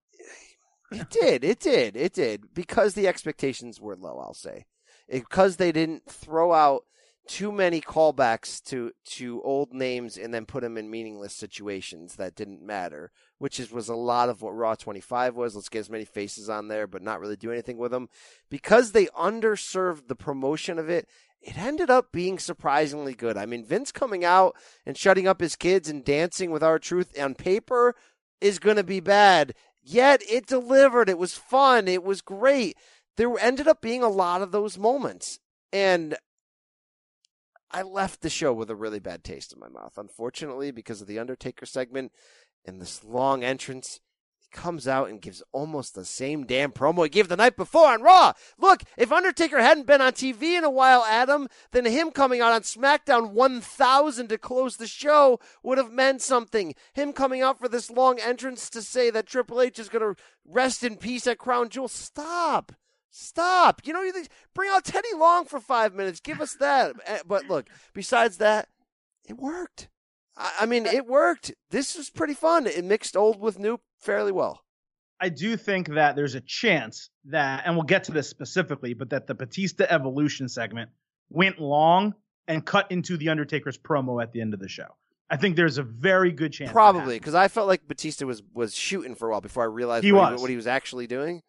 It did. It did. It did. Because the expectations were low, I'll say. Because they didn't throw out too many callbacks to, to old names and then put them in meaningless situations that didn't matter, which is, was a lot of what Raw 25 was. Let's get as many faces on there, but not really do anything with them. Because they underserved the promotion of it, it ended up being surprisingly good. I mean, Vince coming out and shutting up his kids and dancing with R-Truth on paper is going to be bad. Yet it delivered. It was fun. It was great. There ended up being a lot of those moments. And I left the show with a really bad taste in my mouth, unfortunately, because of the Undertaker segment and this long entrance. He comes out and gives almost the same damn promo he gave the night before on Raw. Look, if Undertaker hadn't been on TV in a while, Adam, then him coming out on SmackDown 1000 to close the show would have meant something. Him coming out for this long entrance to say that Triple H is going to rest in peace at Crown Jewel. Stop. Stop. You know, you think, bring out Teddy Long for five minutes. Give us that. [laughs] Eh, But look, besides that, it worked. I I mean, it worked. This was pretty fun. It mixed old with new fairly well. I do think that there's a chance that, and we'll get to this specifically, but that the Batista Evolution segment went long and cut into the Undertaker's promo at the end of the show. I think there's a very good chance. Probably because I felt like Batista was was shooting for a while before I realized He what, was. what he was actually doing.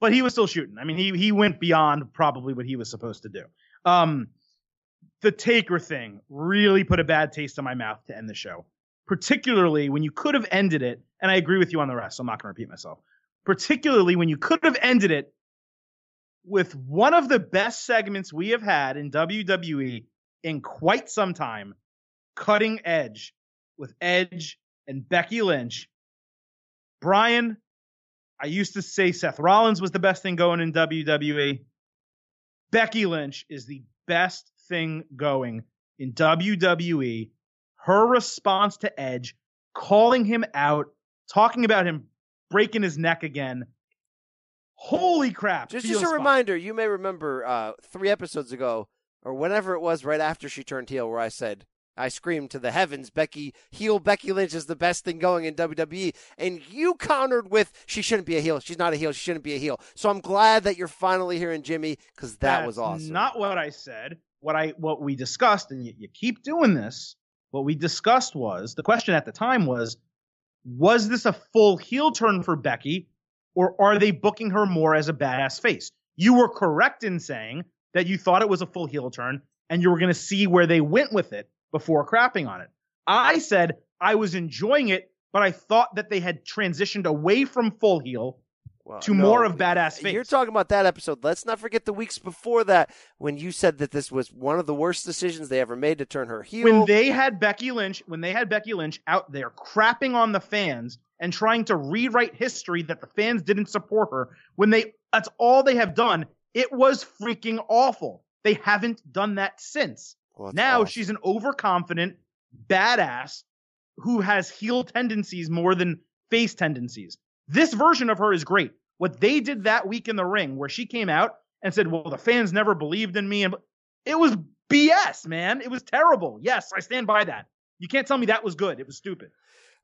But he was still shooting. I mean, he he went beyond probably what he was supposed to do. Um, the Taker thing really put a bad taste in my mouth to end the show, particularly when you could have ended it. And I agree with you on the rest. So I'm not going to repeat myself. Particularly when you could have ended it with one of the best segments we have had in WWE in quite some time, cutting edge with Edge and Becky Lynch. Brian, I used to say Seth Rollins was the best thing going in WWE. Becky Lynch is the best thing going in WWE. Her response to Edge, calling him out, talking about him breaking his neck again. Holy crap. Just, just a fine. reminder, you may remember uh, three episodes ago, or whenever it was right after she turned heel, where I said, I screamed to the heavens, Becky, heel Becky Lynch is the best thing going in WWE. And you countered with, she shouldn't be a heel. She's not a heel. She shouldn't be a heel. So I'm glad that you're finally hearing Jimmy, because that was awesome. Not what I said. What I what we discussed, and you, you keep doing this. What we discussed was the question at the time was, was this a full heel turn for Becky, or are they booking her more as a badass face? You were correct in saying that you thought it was a full heel turn, and you were going to see where they went with it before crapping on it. I said I was enjoying it, but I thought that they had transitioned away from full heel Well, to no, more of badass face. You're talking about that episode. Let's not forget the weeks before that when you said that this was one of the worst decisions they ever made to turn her heel. when they had Becky Lynch, when they had Becky Lynch out there crapping on the fans and trying to rewrite history that the fans didn't support her, when they that's all they have done, it was freaking awful. They haven't done that since. Well, now awesome. she's an overconfident badass who has heel tendencies more than face tendencies. This version of her is great. What they did that week in the ring, where she came out and said, "Well, the fans never believed in me," and it was BS, man. It was terrible. Yes, I stand by that. You can't tell me that was good. It was stupid.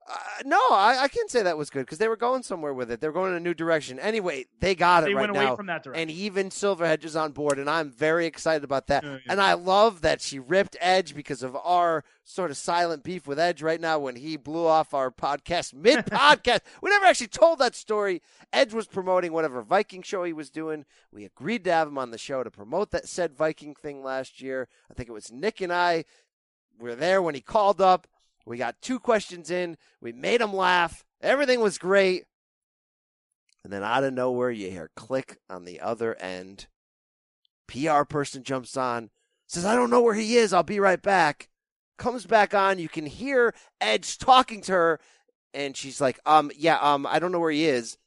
Uh, no, I, I can't say that was good because they were going somewhere with it. They were going in a new direction. Anyway, they got it right went now. away from that direction. and even Silverhedge is on board, and I'm very excited about that. Yeah, yeah. And I love that she ripped Edge because of our sort of silent beef with Edge right now when he blew off our podcast [laughs] mid podcast. we never actually told that story. Edge was promoting whatever Viking show he was doing. We agreed to have him on the show to promote that said Viking thing last year. I think it was Nick and I were there when he called up. We got two questions in. We made them laugh. Everything was great. And then out of nowhere, you hear click on the other end. PR person jumps on, says, I don't know where he is. I'll be right back. Comes back on. You can hear Edge talking to her. And she's like, um, yeah, um, I don't know where he is.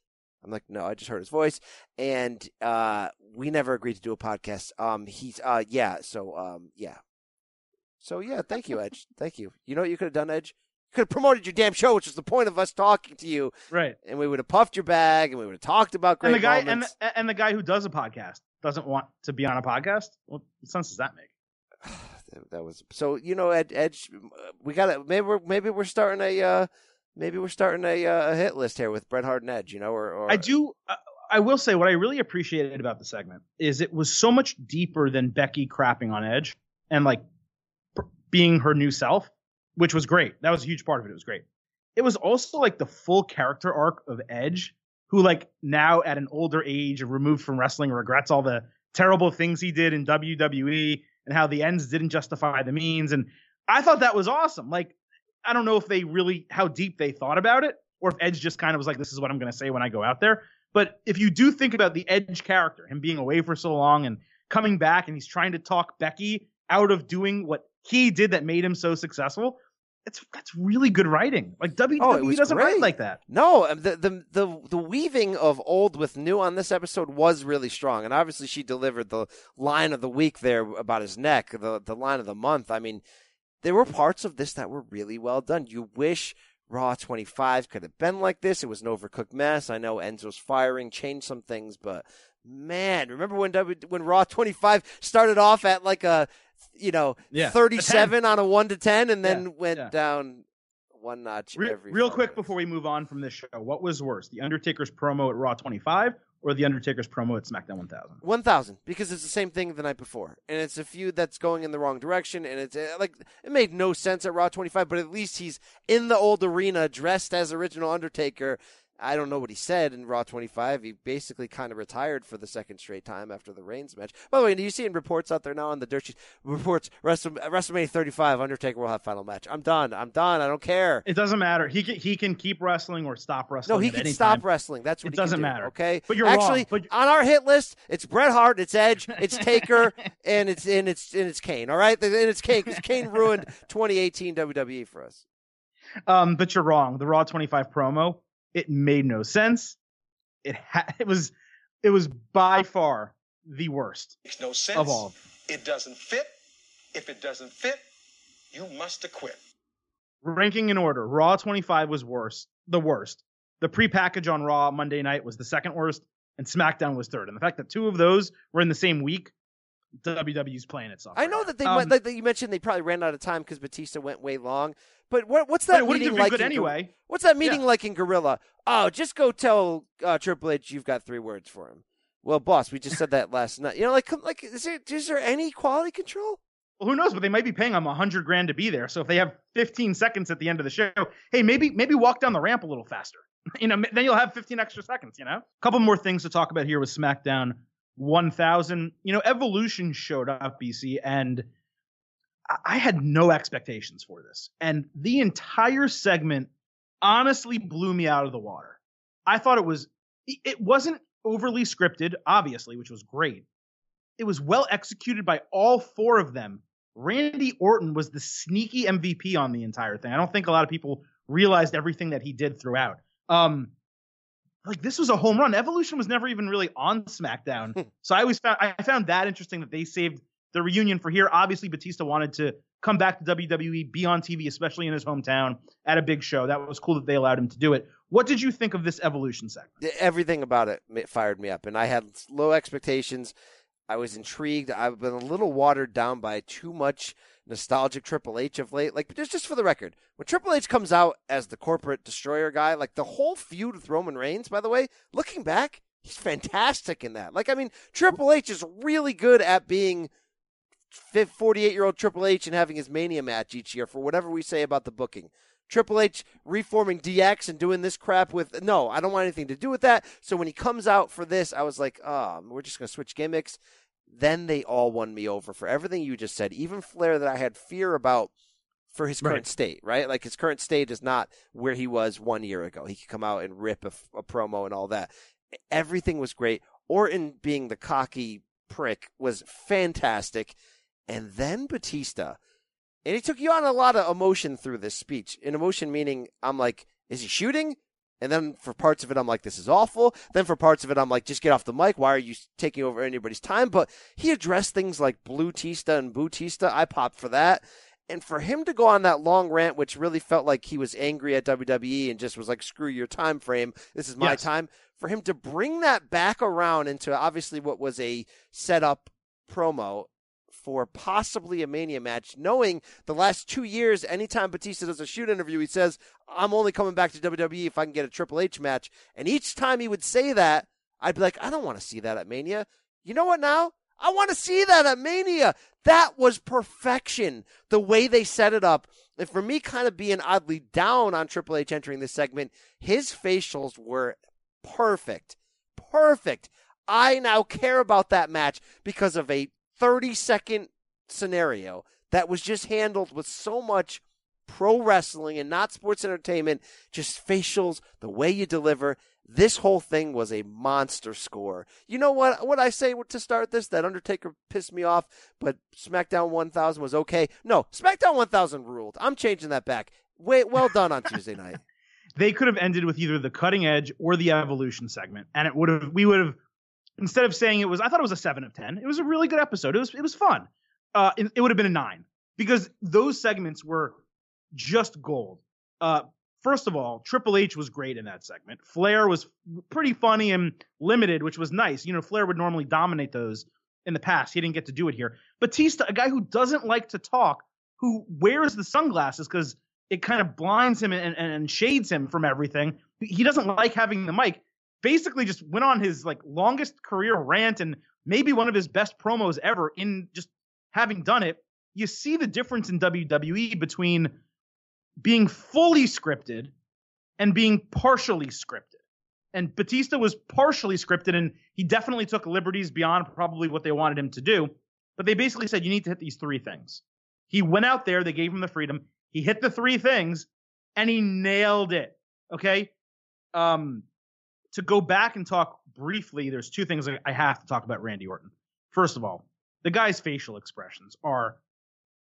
I'm like, no, I just heard his voice. And, uh, we never agreed to do a podcast. Um, he's, uh, yeah. So, um, yeah. So, yeah, thank you, Edge. thank you. You know what you could have done, Edge? You could have promoted your damn show, which was the point of us talking to you. right. And we would have puffed your bag and we would have talked about great And the guy and moments. the, and the guy who does a podcast doesn't want to be on a podcast. What sense does that make? [sighs] that was so you know Ed, Edge. We got to maybe we're maybe we're starting a uh, maybe we're starting a, uh, a hit list here with Bret Hart and Edge. You know, or, or I do. Uh, I will say what I really appreciated about the segment is it was so much deeper than Becky crapping on Edge and like being her new self, which was great. That was a huge part of it. It was great. It was also like the full character arc of Edge, who like now at an older age, removed from wrestling, regrets all the terrible things he did in WWE and how the ends didn't justify the means. And I thought that was awesome. Like I don't know if they really how deep they thought about it, or if Edge just kind of was like, "This is what I'm going to say when I go out there." But if you do think about the Edge character, him being away for so long and coming back, and he's trying to talk Becky out of doing what he did that made him so successful, it's that's really good writing. Like WWE Oh, doesn't write like that. No, um, the, the the the weaving of old with new on this episode was really strong, and obviously she delivered the line of the week there about his neck, the the line of the month. I mean, there were parts of this that were really well done. You wish Raw 25 could have been like this. It was an overcooked mess. I know Enzo's firing changed some things, but man, remember when w, when Raw 25 started off at like a you know Yeah. 37 on a one to 10, and then Yeah, went yeah. down one notch Re- every. real quick months. before we move on from this show, what was worse, the Undertaker's promo at Raw 25 or the Undertaker's promo at SmackDown 1000? One thousand, because it's the same thing the night before, and it's a feud that's going in the wrong direction, and it's uh, like it made no sense at Raw twenty five, but at least he's in the old arena dressed as original Undertaker. I don't know what he said in Raw 25. He basically kind of retired for the second straight time after the Reigns match. By the way, do you see in reports out there now on the dirt sheet? Reports Wrestle- WrestleMania 35, Undertaker will have final match. I'm done. I'm done. I don't care. It doesn't matter. He can, he can keep wrestling or stop wrestling. No, he can stop time. wrestling. That's what It he doesn't do, matter. Okay, But you're actually wrong. But- on our hit list. It's Bret Hart, it's Edge, [laughs] it's Taker, and it's and it's and it's Kane. All right, and it's Kane because Kane ruined 2018 WWE for us. Um, but you're wrong. The Raw 25 promo, it made no sense. It ha- [laughs] it was it was by far the worst makes no sense. of all. It doesn't fit. If it doesn't fit, you must acquit. Ranking in order, Raw 25 was worse, the worst. The pre-package on Raw Monday night was the second worst, and SmackDown was third. And the fact that two of those were in the same week, WWE's playing itself. I know that they Um, went, like that you mentioned they probably ran out of time because Batista went way long. But what, what's that but it wouldn't meeting have been like good in, anyway. What's that meeting like in Gorilla? Oh, just go tell uh, Triple H you've got three words for him. Well, boss, we just said that last night. You know, like, like, is there is there any quality control? Well, who knows? But they might be paying him a hundred grand to be there. So if they have 15 seconds at the end of the show, hey, maybe maybe walk down the ramp a little faster. [laughs] you know, then you'll have 15 extra seconds. You know, a couple more things to talk about here with SmackDown 1000. You know, Evolution showed up, BC, and I- had no expectations for this, and the entire segment honestly blew me out of the water. I thought it was it wasn't overly scripted, obviously, which was great it was well executed by all four of them. Randy Orton was the sneaky MVP on the entire thing. I don't think a lot of people realized everything that he did throughout. Um, like this was a home run. Evolution was never even really on SmackDown, so I always found I found that interesting that they saved the reunion for here. Obviously, Batista wanted to come back to WWE, be on TV, especially in his hometown at a big show. That was cool that they allowed him to do it. What did you think of this Evolution segment? Everything about it fired me up, and I had low expectations. I was intrigued. I've been a little watered down by too much nostalgic Triple H of late. Like, just just for the record, when Triple H comes out as the corporate destroyer guy, like the whole feud with Roman Reigns, by the way, looking back, he's fantastic in that. Like, I mean, Triple H is really good at being 48 year old Triple H and having his Mania match each year for whatever we say about the booking. Triple H reforming DX and doing this crap with no, I don't want anything to do with that. So when he comes out for this, I was like, oh, we're just gonna switch gimmicks. Then they all won me over for everything you just said. Even Flair that I had fear about for his current Right. state, right? Like his current state is not where he was one year ago. He could come out and rip a, a promo and all that. Everything was great. Orton being the cocky prick was fantastic. And then Batista. And he took you on a lot of emotion through this speech. In emotion meaning I'm like, is he shooting? And then for parts of it, I'm like, this is awful. Then for parts of it, I'm like, just get off the mic. Why are you taking over anybody's time? But he addressed things like Blue Tista and Bootista. I popped for that. And for him to go on that long rant, which really felt like he was angry at WWE and just was like, screw your time frame. This is my Yes. time. For him to bring that back around into obviously what was a setup promo for possibly a Mania match, knowing the last two years, anytime Batista does a shoot interview, he says, I'm only coming back to WWE if I can get a Triple H match. And each time he would say that, I'd be like, I don't want to see that at Mania. You know what now? I want to see that at Mania. That was perfection. The way they set it up. And for me, kind of being oddly down on Triple H entering this segment, his facials were perfect. Perfect. I now care about that match because of a 30 second scenario that was just handled with so much pro wrestling and not sports entertainment, just facials, the way you deliver. This whole thing was a monster score. You know what? What I say to start this? That Undertaker pissed me off, but SmackDown 1000 was okay. No, SmackDown 1000 ruled. I'm changing that back. Wait, well done on Tuesday night. [laughs] they could have ended with either the cutting edge or the evolution segment, and it would have we would have instead of saying it was I thought it was a seven of ten. It was a really good episode. It was it was fun. Uh, it, it would have been a nine because those segments were just gold. Uh, first of all, Triple H was great in that segment. Flair was pretty funny and limited, which was nice. You know, Flair would normally dominate those in the past. He didn't get to do it here. Batista, a guy who doesn't like to talk, who wears the sunglasses because it kind of blinds him and, and, and shades him from everything. He doesn't like having the mic. Basically, just went on his like longest career rant and maybe one of his best promos ever. In just having done it, you see the difference in WWE between being fully scripted and being partially scripted. And Batista was partially scripted, and he definitely took liberties beyond probably what they wanted him to do. But they basically said, you need to hit these three things. He went out there, they gave him the freedom. He hit the three things, and he nailed it. Okay. Um, to go back and talk briefly, there's two things I have to talk about Randy Orton. First of all, the guy's facial expressions are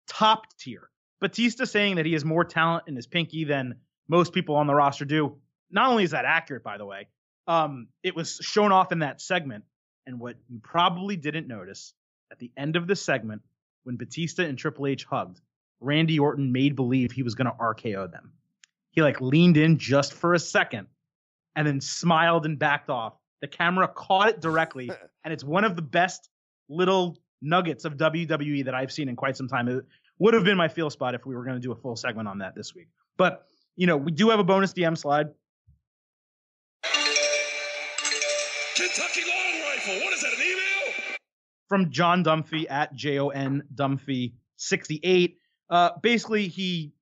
top tier. Batista saying that he has more talent in his pinky than most people on the roster do. Not only is that accurate, by the way, um, it was shown off in that segment. And what you probably didn't notice at the end of the segment, when Batista and Triple H hugged, Randy Orton made believe he was going to RKO them. He like leaned in just for a second and then smiled and backed off. The camera caught it directly, [laughs] and it's one of the best little nuggets of WWE that I've seen in quite some time. It would have been my feel spot if we were going to do a full segment on that this week. But, you know, we do have a bonus DM slide. Kentucky Long Rifle. What is that, an email? from John Dumphy at J O N Dumphy 68. Uh, basically, he,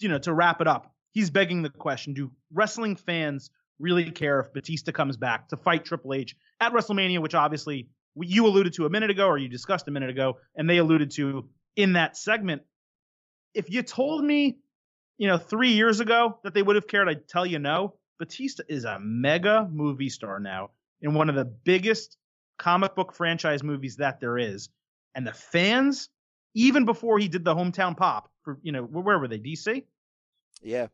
you know, to wrap it up, he's begging the question: Do wrestling fans really care if Batista comes back to fight Triple H at WrestleMania, which obviously you alluded to a minute ago, or you discussed a minute ago, and they alluded to in that segment? If you told me, you know, three years ago that they would have cared, I'd tell you no. Batista is a mega movie star now in one of the biggest comic book franchise movies that there is. And the fans, even before he did the hometown pop for, you know, where were they? DC? Yeah.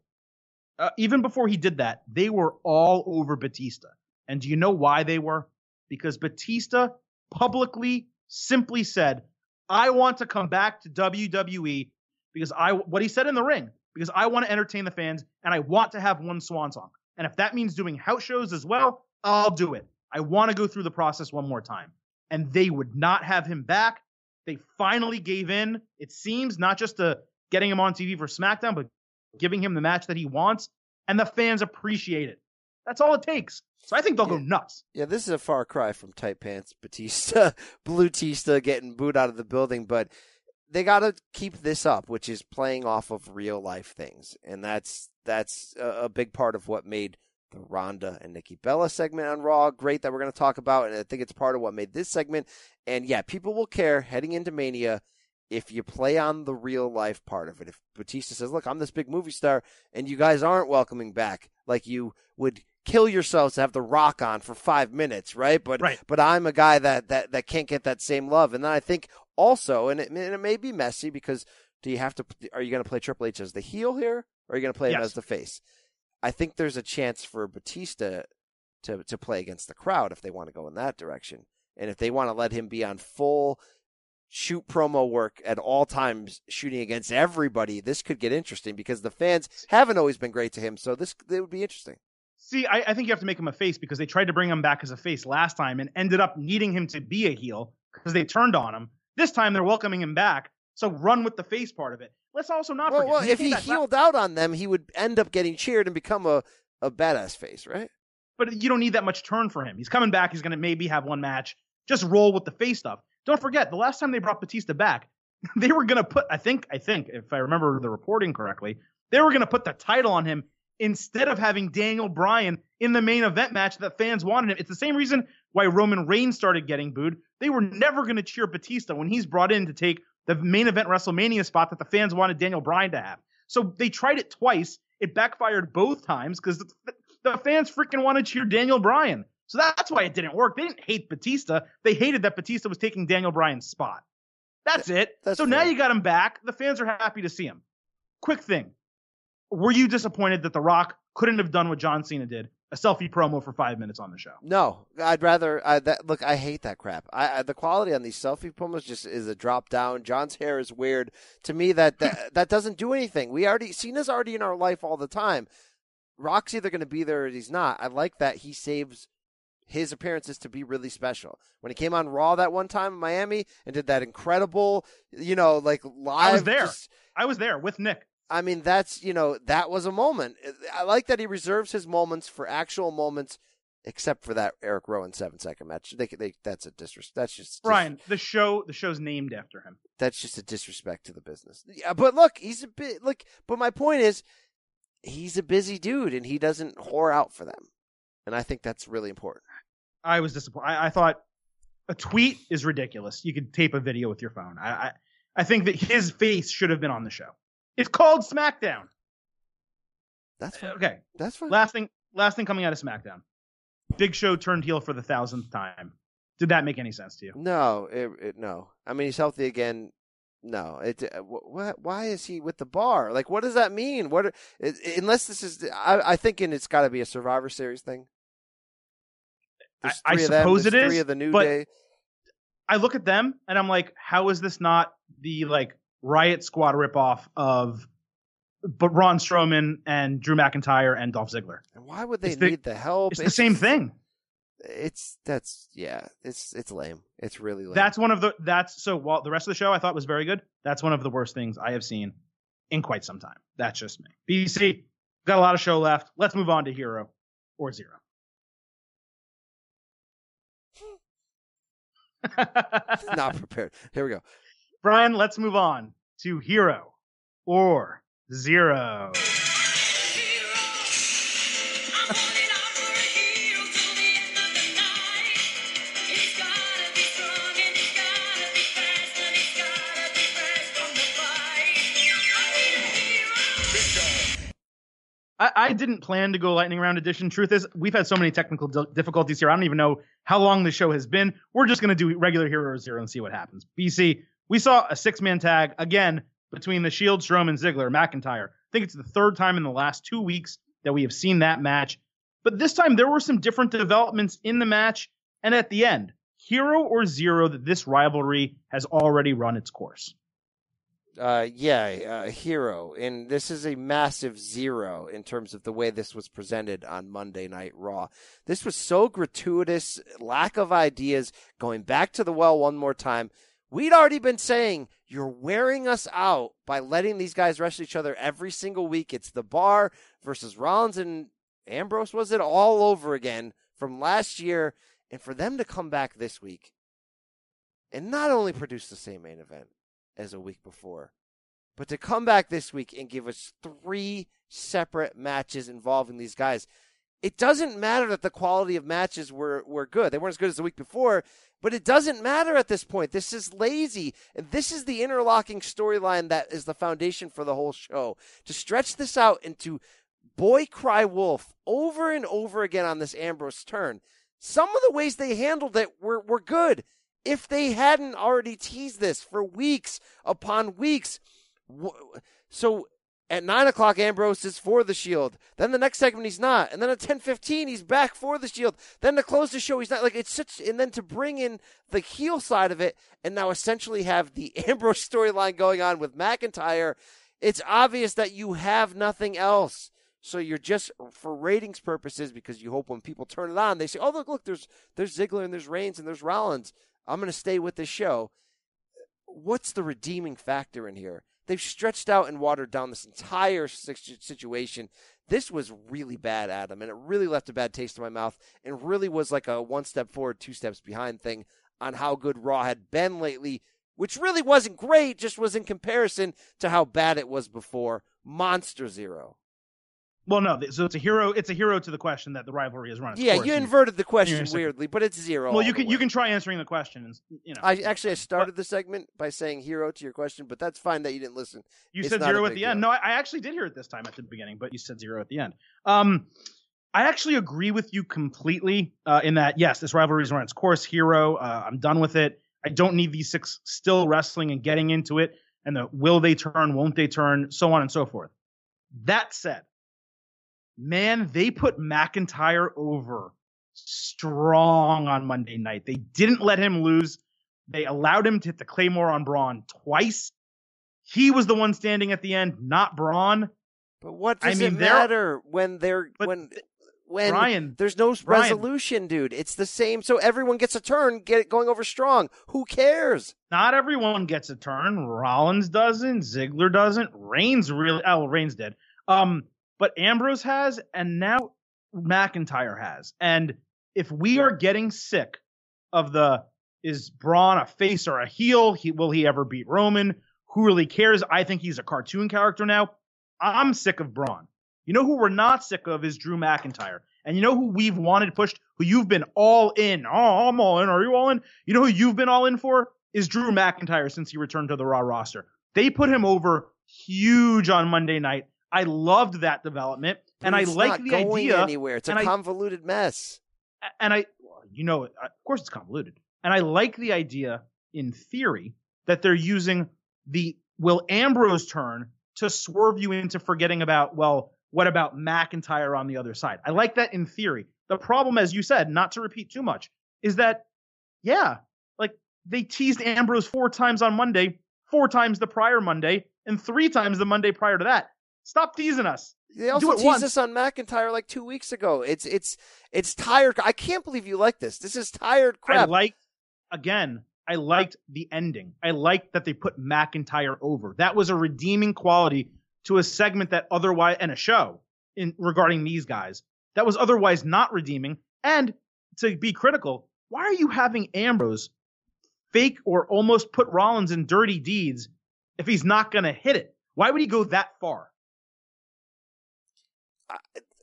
Uh, even before he did that, they were all over Batista. And do you know why they were? Because Batista publicly simply said, I want to come back to WWE because I, what he said in the ring, because I want to entertain the fans and I want to have one swan song. And if that means doing house shows as well, I'll do it. I want to go through the process one more time. And they would not have him back. They finally gave in. It seems not just to getting him on TV for SmackDown, but giving him the match that he wants, and the fans appreciate it. That's all it takes. So I think they'll go nuts. Yeah, this is a far cry from tight pants Batista, [laughs] Blutista getting booed out of the building, but they got to keep this up, which is playing off of real life things, and that's that's a, a big part of what made the Ronda and Nikki Bella segment on Raw great that we're going to talk about, and I think it's part of what made this segment. And yeah, people will care heading into Mania if you play on the real life part of it. If Batista says, "Look, I'm this big movie star," and you guys aren't welcoming back like you would kill yourselves to have the rock on for five minutes, right? But Right. but I'm a guy that that that can't get that same love, and then I think also, and it, and it may be messy because do you have to? Are you going to play Triple H as the heel here, or are you going to play him as the face? I think there's a chance for Batista to to play against the crowd if they want to go in that direction, and if they want to let him be on full shoot promo work at all times, shooting against everybody. This could get interesting because the fans haven't always been great to him, so this it would be interesting. See, I, I think you have to make him a face because they tried to bring him back as a face last time and ended up needing him to be a heel because they turned on him. This time they're welcoming him back, so run with the face part of it. Let's also not Well, forget. well, he if he healed out on them, he would end up getting cheered and become a, a badass face, right? but you don't need that much turn for him. He's coming back. He's going to maybe have one match. Just roll with the face stuff. Don't forget, the last time they brought Batista back, [laughs] they were going to put, I think, I think, if I remember the reporting correctly, they were going to put the title on him instead of having Daniel Bryan in the main event match that fans wanted him. It's the same reason why Roman Reigns started getting booed. They were never going to cheer Batista when he's brought in to take the main event WrestleMania spot that the fans wanted Daniel Bryan to have. So they tried it twice. It backfired both times because the, the fans freaking want to cheer Daniel Bryan. So that's why it didn't work. They didn't hate Batista. They hated that Batista was taking Daniel Bryan's spot. That's it. That's so now you got him back. The fans are happy to see him. Quick thing. Were you disappointed that The Rock couldn't have done what John Cena did? A selfie promo for five minutes on the show. No, I'd rather. I, that look, I hate that crap. I, I the quality on these selfie promos just is a drop down. John's hair is weird to me. That that, [laughs] that doesn't do anything. We already Cena's already in our life all the time. Rock's either going to be there or he's not. I like that he saves his appearances to be really special. When he came on Raw that one time in Miami and did that incredible, you know, like live. I was there. just- I was there with Nick. I mean, that's you know that was a moment. I like that he reserves his moments for actual moments, except for that Erick Rowan seven second match. They, they that's a disrespect. That's just Brian, the show the show's named after him. That's just a disrespect to the business. Yeah, but look, he's a bit look. But my point is, he's a busy dude, and he doesn't whore out for them, and I think that's really important. I was disappointed. I, I thought a tweet is ridiculous. You could tape a video with your phone. I, I I think that his face should have been on the show. It's called SmackDown. That's fine. Okay. That's fine. Last thing last thing coming out of SmackDown. Big Show turned heel for the thousandth time. Did that make any sense to you? No, it, it, no. I mean, he's healthy again. No, it. Uh, wh- wh- why is he with the bar? Like, what does that mean? What? It, unless this is, I, I think, and it's got to be a Survivor Series thing. I- I suppose it is, of the New but- Day. I look at them and I'm like, how is this not the like Riot Squad ripoff of but Braun Strowman and Drew McIntyre and Dolph Ziggler? And why would they it's the- need the help? It's the same thing. It's that's yeah. It's it's lame. It's really lame. That's one of the that's so while the rest of the show I thought was very good. That's one of the worst things I have seen in quite some time. That's just me. BC got a lot of show left. Let's move on to Hero or Zero. Not [laughs] prepared. Here we go. Brian, let's move on to Hero or Zero. I, I didn't plan to go lightning round edition. Truth is, we've had so many technical di- difficulties here. I don't even know how long the show has been. We're just going to do regular Hero or Zero and see what happens. BC, we saw a six man tag again between the Shield, Strowman, Ziggler, McIntyre. I think it's the third time in the last two weeks that we have seen that match. But this time there were some different developments in the match and at the end. Hero or Zero that this rivalry has already run its course. Uh, yeah, uh, hero, and this is a massive zero in terms of the way this was presented on Monday Night Raw. This was so gratuitous, lack of ideas. Going back to the well one more time, We'd already been saying you're wearing us out by letting these guys wrestle each other every single week. It's the bar versus Rollins and Ambrose, was it all over again from last year? And for them to come back this week and not only produce the same main event as a week before, but to come back this week and give us three separate matches involving these guys. It doesn't matter that the quality of matches were, were good. They weren't as good as the week before, but it doesn't matter at this point. This is lazy. And this is the interlocking storyline that is the foundation for the whole show. To stretch this out into boy cry wolf over and over again on this Ambrose turn. Some of the ways they handled it were, were good. If they hadn't already teased this for weeks upon weeks. So at nine o'clock, Ambrose is for the Shield. Then the next segment, he's not. And then at ten fifteen, he's back for the Shield. Then to close the show, he's not. Like it's such. And then to bring in the heel side of it, and now essentially have the [laughs] Ambrose storyline going on with McIntyre. It's obvious that you have nothing else. So you're just for ratings purposes because you hope when people turn it on, they say, "Oh look, look, there's there's Ziggler and there's Reigns and there's Rollins. I'm going to stay with this show." What's the redeeming factor in here? They've stretched out and watered down this entire situation. This was really bad, Adam, and it really left a bad taste in my mouth and really was like a one step forward, two steps behind thing on how good Raw had been lately, which really wasn't great, just was in comparison to how bad it was before. Monster Zero. Well, no. So it's a hero. It's a hero to the question that the rivalry is running. Yeah, course. you inverted the question weirdly, but it's zero. Well, you can you can try answering the question. And, you know, I actually I started but, the segment by saying hero to your question, but that's fine that you didn't listen. You it's said zero at the deal. end. No, I, I actually did hear it this time at the beginning, but you said zero at the end. Um, I actually agree with you completely uh, in that yes, this rivalry is running its course. Hero, uh, I'm done with it. I don't need these six still wrestling and getting into it, and the will they turn, won't they turn, so on and so forth. That said, man, they put McIntyre over strong on Monday night. They didn't let him lose. They allowed him to hit the Claymore on Braun twice. He was the one standing at the end, not Braun. But what does I mean, it matter when they're when when Brian, there's no Brian, resolution, dude? It's the same. So everyone gets a turn, get it going over strong. Who cares? Not everyone gets a turn. Rollins doesn't. Ziggler doesn't. Reigns really. Oh, Reigns did. Um, but Ambrose has, and now McIntyre has. And if we are getting sick of the is Braun a face or a heel? He, will he ever beat Roman? Who really cares? I think he's a cartoon character now. I'm sick of Braun. You know who we're not sick of is Drew McIntyre. And you know who we've wanted pushed, who you've been all in. Oh, I'm all in. Are you all in? You know who you've been all in for? Is Drew McIntyre since he returned to the Raw roster. They put him over huge on Monday night. I loved that development, and I like the idea. Anywhere, it's a convoluted I, mess. And I, you know, of course, it's convoluted. And I like the idea, in theory, that they're using the will Ambrose turn to swerve you into forgetting about well, what about McIntyre on the other side? I like that in theory. The problem, as you said, not to repeat too much, is that yeah, like they teased Ambrose four times on Monday, four times the prior Monday, and three times the Monday prior to that. Stop teasing us. They also teased once. us on McIntyre like two weeks ago. It's it's it's tired. I can't believe you like this. This is tired crap. I like again. I liked the ending. I liked that they put McIntyre over. That was a redeeming quality to a segment that otherwise and a show in regarding these guys that was otherwise not redeeming. And to be critical, why are you having Ambrose fake or almost put Rollins in dirty deeds if he's not going to hit it? Why would he go that far?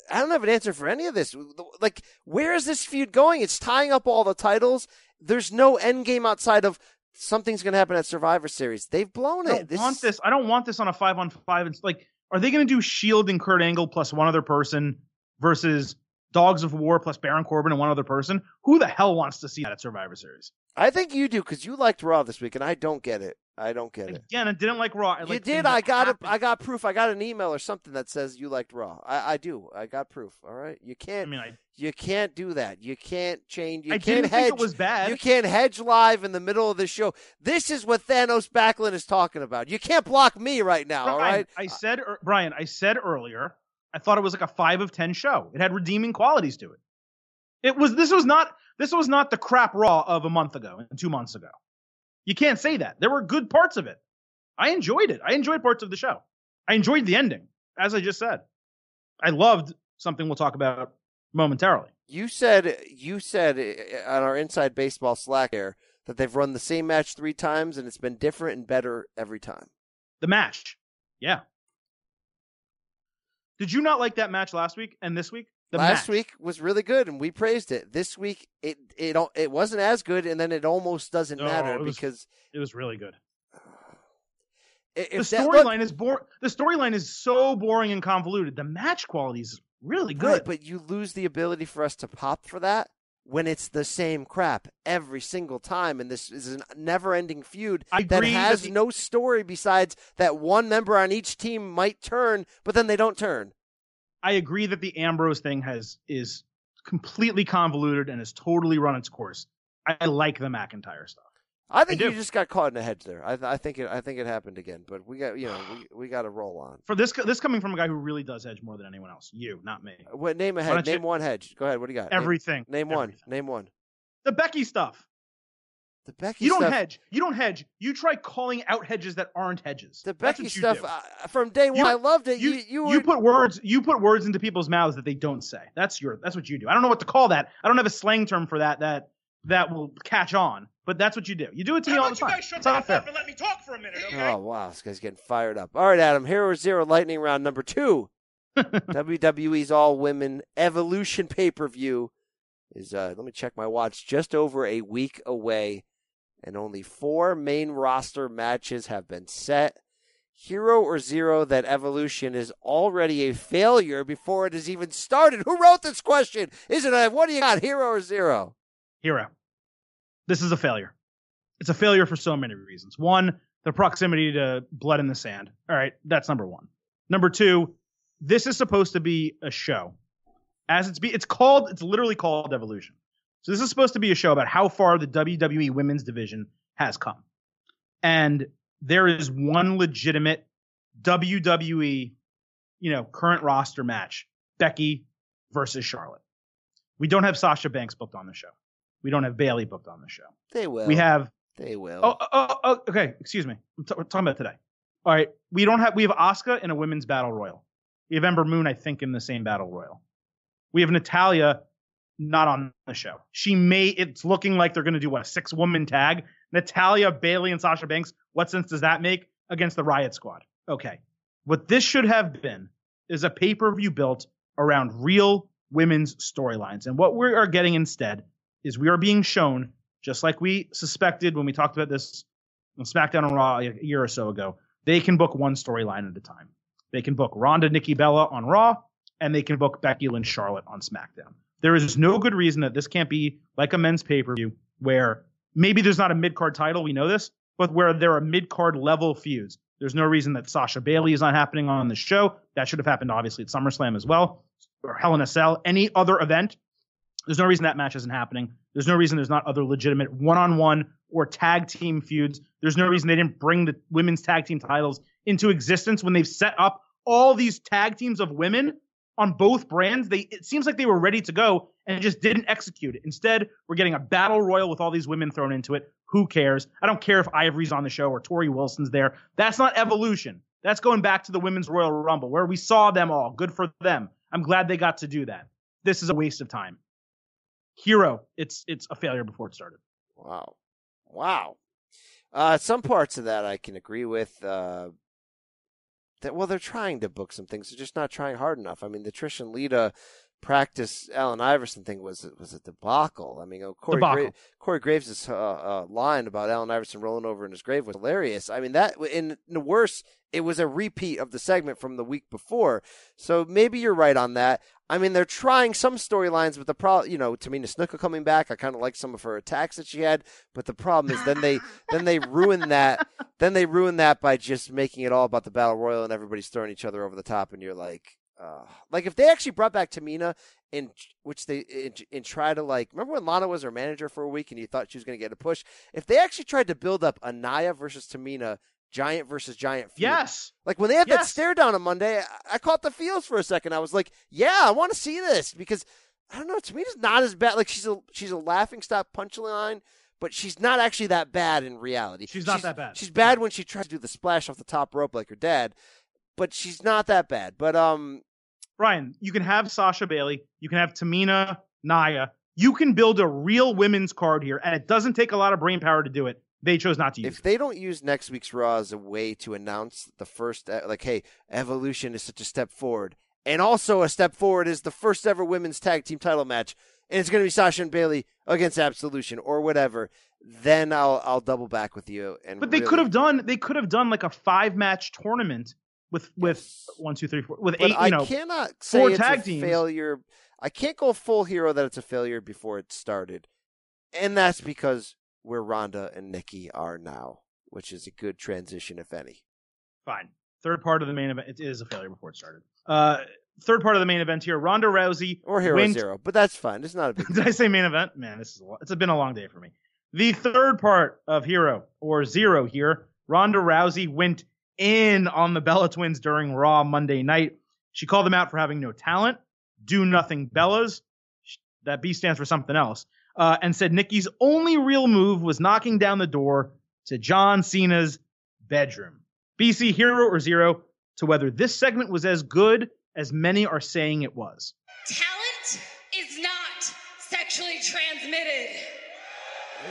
I don't have an answer for any of this. Like, where is this feud going? It's tying up all the titles. There's no end game outside of something's going to happen at Survivor Series. They've blown it. I don't this... want this. I don't want this on a five on five. It's like, are they going to do Shield and Kurt Angle plus one other person versus Dogs of War plus Baron Corbin and one other person? Who the hell wants to see that at Survivor Series? I think you do because you liked Raw this week, and I don't get it. I don't get it. Again, I didn't like Raw. I you did. I got a, I got proof. I got an email or something that says you liked Raw. I, I do. I got proof. All right. You can't. I mean, I, you can't do that. You can't change. You I can't didn't hedge. Think it was bad. You can't hedge live in the middle of the show. This is what Thanos Backlund is talking about. You can't block me right now. Brian, all right. I said, Brian. I said earlier. I thought it was like a five of ten show. It had redeeming qualities to it. It was. This was not. This was not the crap Raw of a month ago and two months ago. You can't say that. There were good parts of it. I enjoyed it. I enjoyed parts of the show. I enjoyed the ending, as I just said. I loved something we'll talk about momentarily. You said you said uh, on our inside baseball Slack here that they've run the same match three times and it's been different and better every time. The match, yeah. Did you not like that match last week and this week? The Last match. week was really good and we praised it. This week it it it wasn't as good and then it almost doesn't No, matter it was- because it was really good. The if look- storyline is bor- The storyline is so boring and convoluted. The match quality is really Right, good. but you lose the ability for us to pop for that when it's the same crap every single time, and this is a never-ending feud that that has the- no story besides that one member on each team might turn, but then they don't turn. I agree that the Ambrose thing has is completely convoluted and has totally run its course. I like the McIntyre stuff. I think do. you just got caught in a hedge there. I, I think it. I think it happened again, but we got you know we, we got to roll on. For this, this coming from a guy who really does hedge more than anyone else. You, not me. What name a hedge? don't you- Name one hedge. Go ahead. What do you got? Everything. Name, one. Everything. Name one. The Becky stuff. The Becky You don't stuff. hedge. You don't hedge. You try calling out hedges that aren't hedges. The Becky stuff uh, from day one. You- I loved it. you, You you, you put words you put words into people's mouths that they don't say. That's your that's what you do. I don't know what to call that. I don't have a slang term for that that that will catch on. But that's what you do. You do it to me all the about you time. guys shut the F up and let me talk for a minute, okay? Oh wow, this guy's getting fired up. All right, Adam. Hero Zero Lightning Round number two. [laughs] WWE's All Women Evolution pay per view is. Uh, let me check my watch. Just over a week away, and only four main roster matches have been set. Hero or zero that Evolution is already a failure before it has even started. Who wrote this question? Isn't it? What do you got? Hero or zero? Hero. This is a failure. It's a failure for so many reasons. One, the proximity to blood in the sand. All right, that's number one. Number two, this is supposed to be a show. As it's be it's called, it's literally called Evolution. So this is supposed to be a show about how far the WWE women's division has come. And there is one legitimate WWE, you know, current roster match. Becky versus Charlotte. We don't have Sasha Banks booked on the show. We don't have Bayley booked on the show. They will. We have They will. oh, oh, oh, oh okay, excuse me. I'm t- we're talking about today. All right, we don't have we have Asuka in a women's battle royal. We have Ember Moon, I think, in the same battle royal. We have Natalya not on the show. She may it's looking like they're gonna do what, a six woman tag? Natalya, Bayley, and Sasha Banks. What sense does that make against the Riot Squad? Okay. What this should have been is a pay-per-view built around real women's storylines. And what we are getting instead is we are being shown, just like we suspected when we talked about this on SmackDown and Raw a year or so ago, they can book one storyline at a time. They can book Ronda, Nikki Bella on Raw, and they can book Becky Lynch, Charlotte on SmackDown. There is no good reason that this can't be like a men's pay per view where maybe there's not a mid card title, we know this, but where there are mid card level feuds. There's no reason that Sasha Bayley is not happening on the show. That should have happened, obviously, at SummerSlam as well, or Hell in a Cell, any other event. There's no reason that match isn't happening. There's no reason there's not other legitimate one on one or tag team feuds. There's no reason they didn't bring the women's tag team titles into existence when they've set up all these tag teams of women on both brands. They it seems like they were ready to go and just didn't execute it. Instead, we're getting a battle royal with all these women thrown into it. Who cares? I don't care if Ivory's on the show or Torrie Wilson's there. That's not evolution. That's going back to the women's Royal Rumble where we saw them all. Good for them. I'm glad they got to do that. This is a waste of time. Hero, it's it's a failure before it started. Wow. Wow. Uh, some parts of that I can agree with. Uh, that well, they're trying to book some things. They're just not trying hard enough. I mean, the Trish and Lita practice Allen Iverson thing was was a debacle. I mean, oh, Corey, Gra- Corey Graves' uh, uh, line about Allen Iverson rolling over in his grave was hilarious. I mean, that in the worst, it was a repeat of the segment from the week before. So maybe you're right on that. I mean, they're trying some storylines, but the problem, you know, Tamina Snuka coming back, I kind of like some of her attacks that she had, but the problem is then they [laughs] then they ruin that. Then they ruin that by just making it all about the battle royal and everybody's throwing each other over the top, and you're like, uh, like if they actually brought back Tamina and which they and, and try to like remember when Lana was her manager for a week and you thought she was going to get a push. If they actually tried to build up a Nia versus Tamina. Giant versus giant feud. Yes. Like when they had that stare down on Monday, I, I caught the feels for a second. I was like, "Yeah, I want to see this," because I don't know. Tamina's not as bad. Like she's a she's a laughing stock punchline, but she's not actually that bad in reality. She's not that bad. She's bad when she tries to do the splash off the top rope like her dad, but she's not that bad. But um, Ryan, you can have Sasha Bayley, you can have Tamina, Nia. You can build a real women's card here, and it doesn't take a lot of brain power to do it. They chose not to use if it. they don't use next week's Raw as a way to announce the first, like, hey, Evolution is such a step forward, and also a step forward is the first ever women's tag team title match, and it's going to be Sasha and Bayley against Absolution or whatever, then I'll I'll double back with you. And But they really- could have done they could have done like a five match tournament with with one, two, three, four with But eight, I you know. cannot say four it's tag a teams. failure. I can't go full hero that it's a failure before it started, and that's because where Ronda and Nikki are now, which is a good transition, if any. Fine. Third part of the main event. It is a failure before it started. Uh, third part of the main event here. Ronda Rousey Or hero went- zero, but that's fine. It's not a big. [laughs] Did I say main event? Man, this is a lo- it's been a long day for me. The third part of Hero or Zero here, Ronda Rousey went in on the Bella Twins during Raw Monday night. She called them out for having no talent, do nothing Bellas. That B stands for something else. Uh, and said Nikki's only real move was knocking down the door to John Cena's bedroom. BC Hero or Zero to whether this segment was as good as many are saying it was. Talent is not sexually transmitted.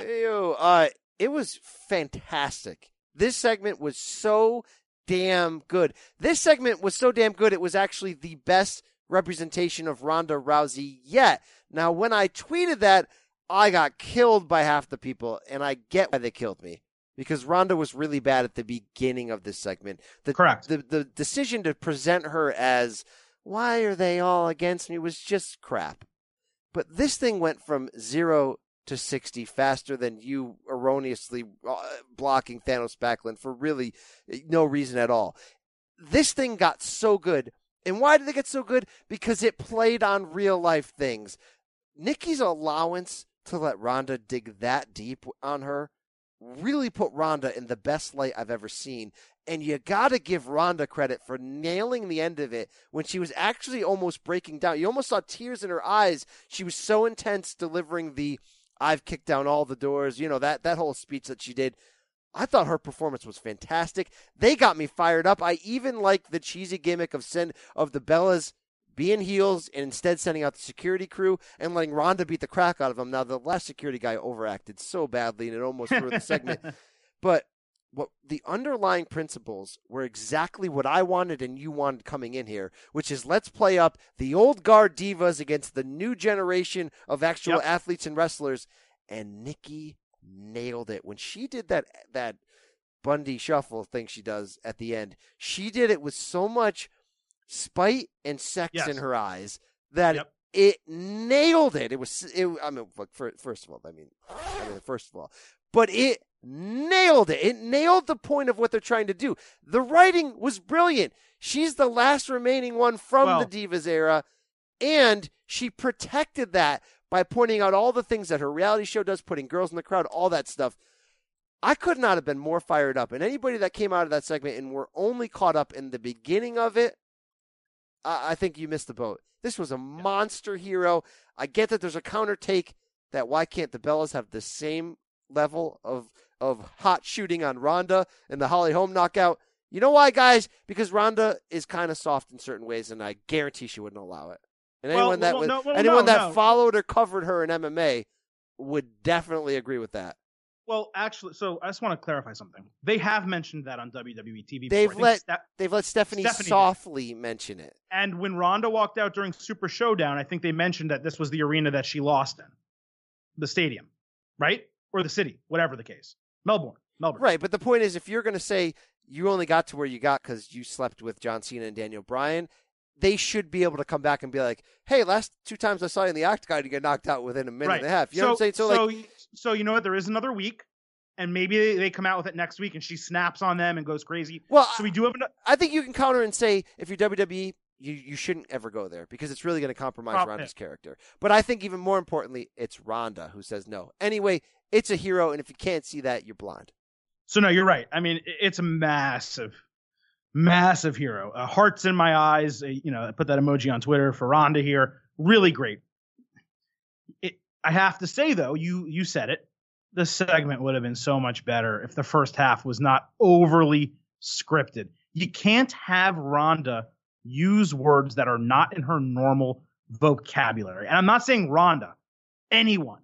Ew, uh, it was fantastic. This segment was so damn good. This segment was so damn good. It was actually the best representation of Ronda Rousey yet. Now, when I tweeted that, I got killed by half the people, and I get why they killed me because Ronda was really bad at the beginning of this segment. The, Correct. The the decision to present her as why are they all against me was just crap. But this thing went from zero to 60 faster than you erroneously uh, blocking Thanos Backlund for really no reason at all. This thing got so good. And why did it get so good? Because it played on real life things. Nikki's allowance to let Ronda dig that deep on her really put Ronda in the best light I've ever seen. And you got to give Ronda credit for nailing the end of it when she was actually almost breaking down. You almost saw tears in her eyes. She was so intense delivering the I've kicked down all the doors, you know, that that whole speech that she did. I thought her performance was fantastic. They got me fired up. I even like the cheesy gimmick of send of the Bellas being heels and instead sending out the security crew and letting Ronda beat the crack out of them. Now the last security guy overacted so badly and it almost threw the segment. [laughs] But what the underlying principles were exactly what I wanted and you wanted coming in here, which is let's play up the old guard divas against the new generation of actual Yep. athletes and wrestlers. And Nikki nailed it when she did that that Bundy shuffle thing she does at the end. She did it with so much spite and sex Yes. in her eyes that Yep. it nailed it. It was it, I mean look fir- first of all, I mean I mean first of all, but it nailed it. It nailed the point of what they're trying to do. The writing was brilliant. She's the last remaining one from Well- the Divas era, and she protected that by pointing out all the things that her reality show does, putting girls in the crowd, all that stuff. I could not have been more fired up. And anybody that came out of that segment and were only caught up in the beginning of it, I, I think you missed the boat. This was a monster hero. I get that there's a counter take that why can't the Bellas have the same level of of hot shooting on Ronda and the Holly Holm knockout? You know why, guys? Because Ronda is kind of soft in certain ways, and I guarantee she wouldn't allow it. And Well, anyone that well, was, no, well, anyone no, that no. followed or covered her in MMA would definitely agree with that. Well, actually, so I just want to clarify something. They have mentioned that on WWE TV. They've. Let- Ste- They've let Stephanie, Stephanie did. softly mention it. and when Ronda walked out during Super Showdown, I think they mentioned that this was the arena that she lost in, the stadium, right, or the city, whatever the case. Melbourne, Melbourne. Right, but the point is, if you're going to say you only got to where you got because you slept with John Cena and Daniel Bryan, they should be able to come back and be like, "Hey, last two times I saw you in the octagon, you get knocked out within a minute right. and a half." You know what I'm saying? So, so, like, so you know what? There is another week, and maybe they, they come out with it next week, and she snaps on them and goes crazy. well, So we do have an, I think you can counter and say if you're WWE, you you shouldn't ever go there because it's really going to compromise oh, Prob- Ronda's character. But I think even more importantly, it's Ronda who says no. Anyway, it's a hero, and if you can't see that, you're blind. So no, you're right. I mean, it's a massive, massive hero. Uh, hearts in my eyes. uh, You know, I put that emoji on Twitter for Ronda here. Really great. It, I have to say though, you you said it. the segment would have been so much better if the first half was not overly scripted. You can't have Ronda use words that are not in her normal vocabulary. And I'm not saying Ronda, anyone,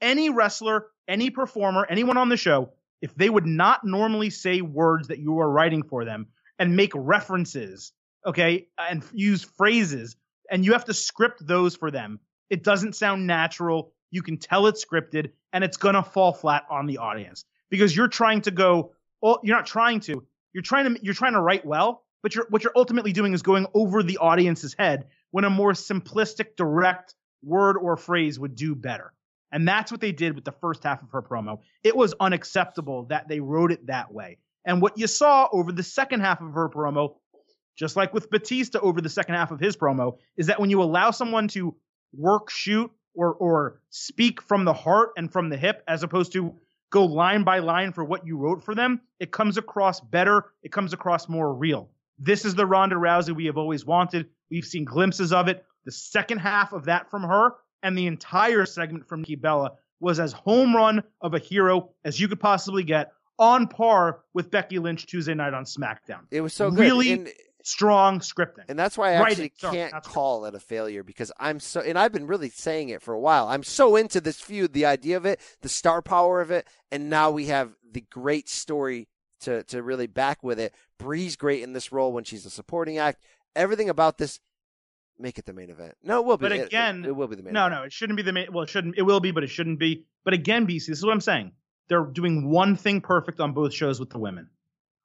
any wrestler, any performer, anyone on the show, if they would not normally say words that you are writing for them and make references, okay, and use phrases, and you have to script those for them, it doesn't sound natural. You can tell it's scripted, and it's gonna fall flat on the audience because you're trying to go. Well, you're not trying to. You're trying to. You're trying to write well, but you're what you're ultimately doing is going over the audience's head when a more simplistic, direct word or phrase would do better. And that's what they did with the first half of her promo. It was unacceptable that they wrote it that way. And what you saw over the second half of her promo, just like with Batista over the second half of his promo, is that when you allow someone to work, shoot, or or speak from the heart and from the hip, as opposed to go line by line for what you wrote for them, it comes across better. It comes across more real. This is the Ronda Rousey we have always wanted. We've seen glimpses of it. The second half of that from her and the entire segment from Nikki Bella was as home run of a hero as you could possibly get, on par with Becky Lynch Tuesday night on SmackDown. It was so good. Really And- strong scripting. And that's why I Writing, actually sorry, can't scripting. call it a failure because I'm so, and I've been really saying it for a while. I'm so into this feud, the idea of it, the star power of it, and now we have the great story to to really back with it. Brie's great in this role when she's a supporting act. Everything about this, make it the main event. No, it will be. But It- it- again, it, will be the main. No, event. no, it shouldn't be the main. Well, it shouldn't. It will be, but it shouldn't be. But again, BC, this is what I'm saying. They're doing one thing perfect on both shows with the women.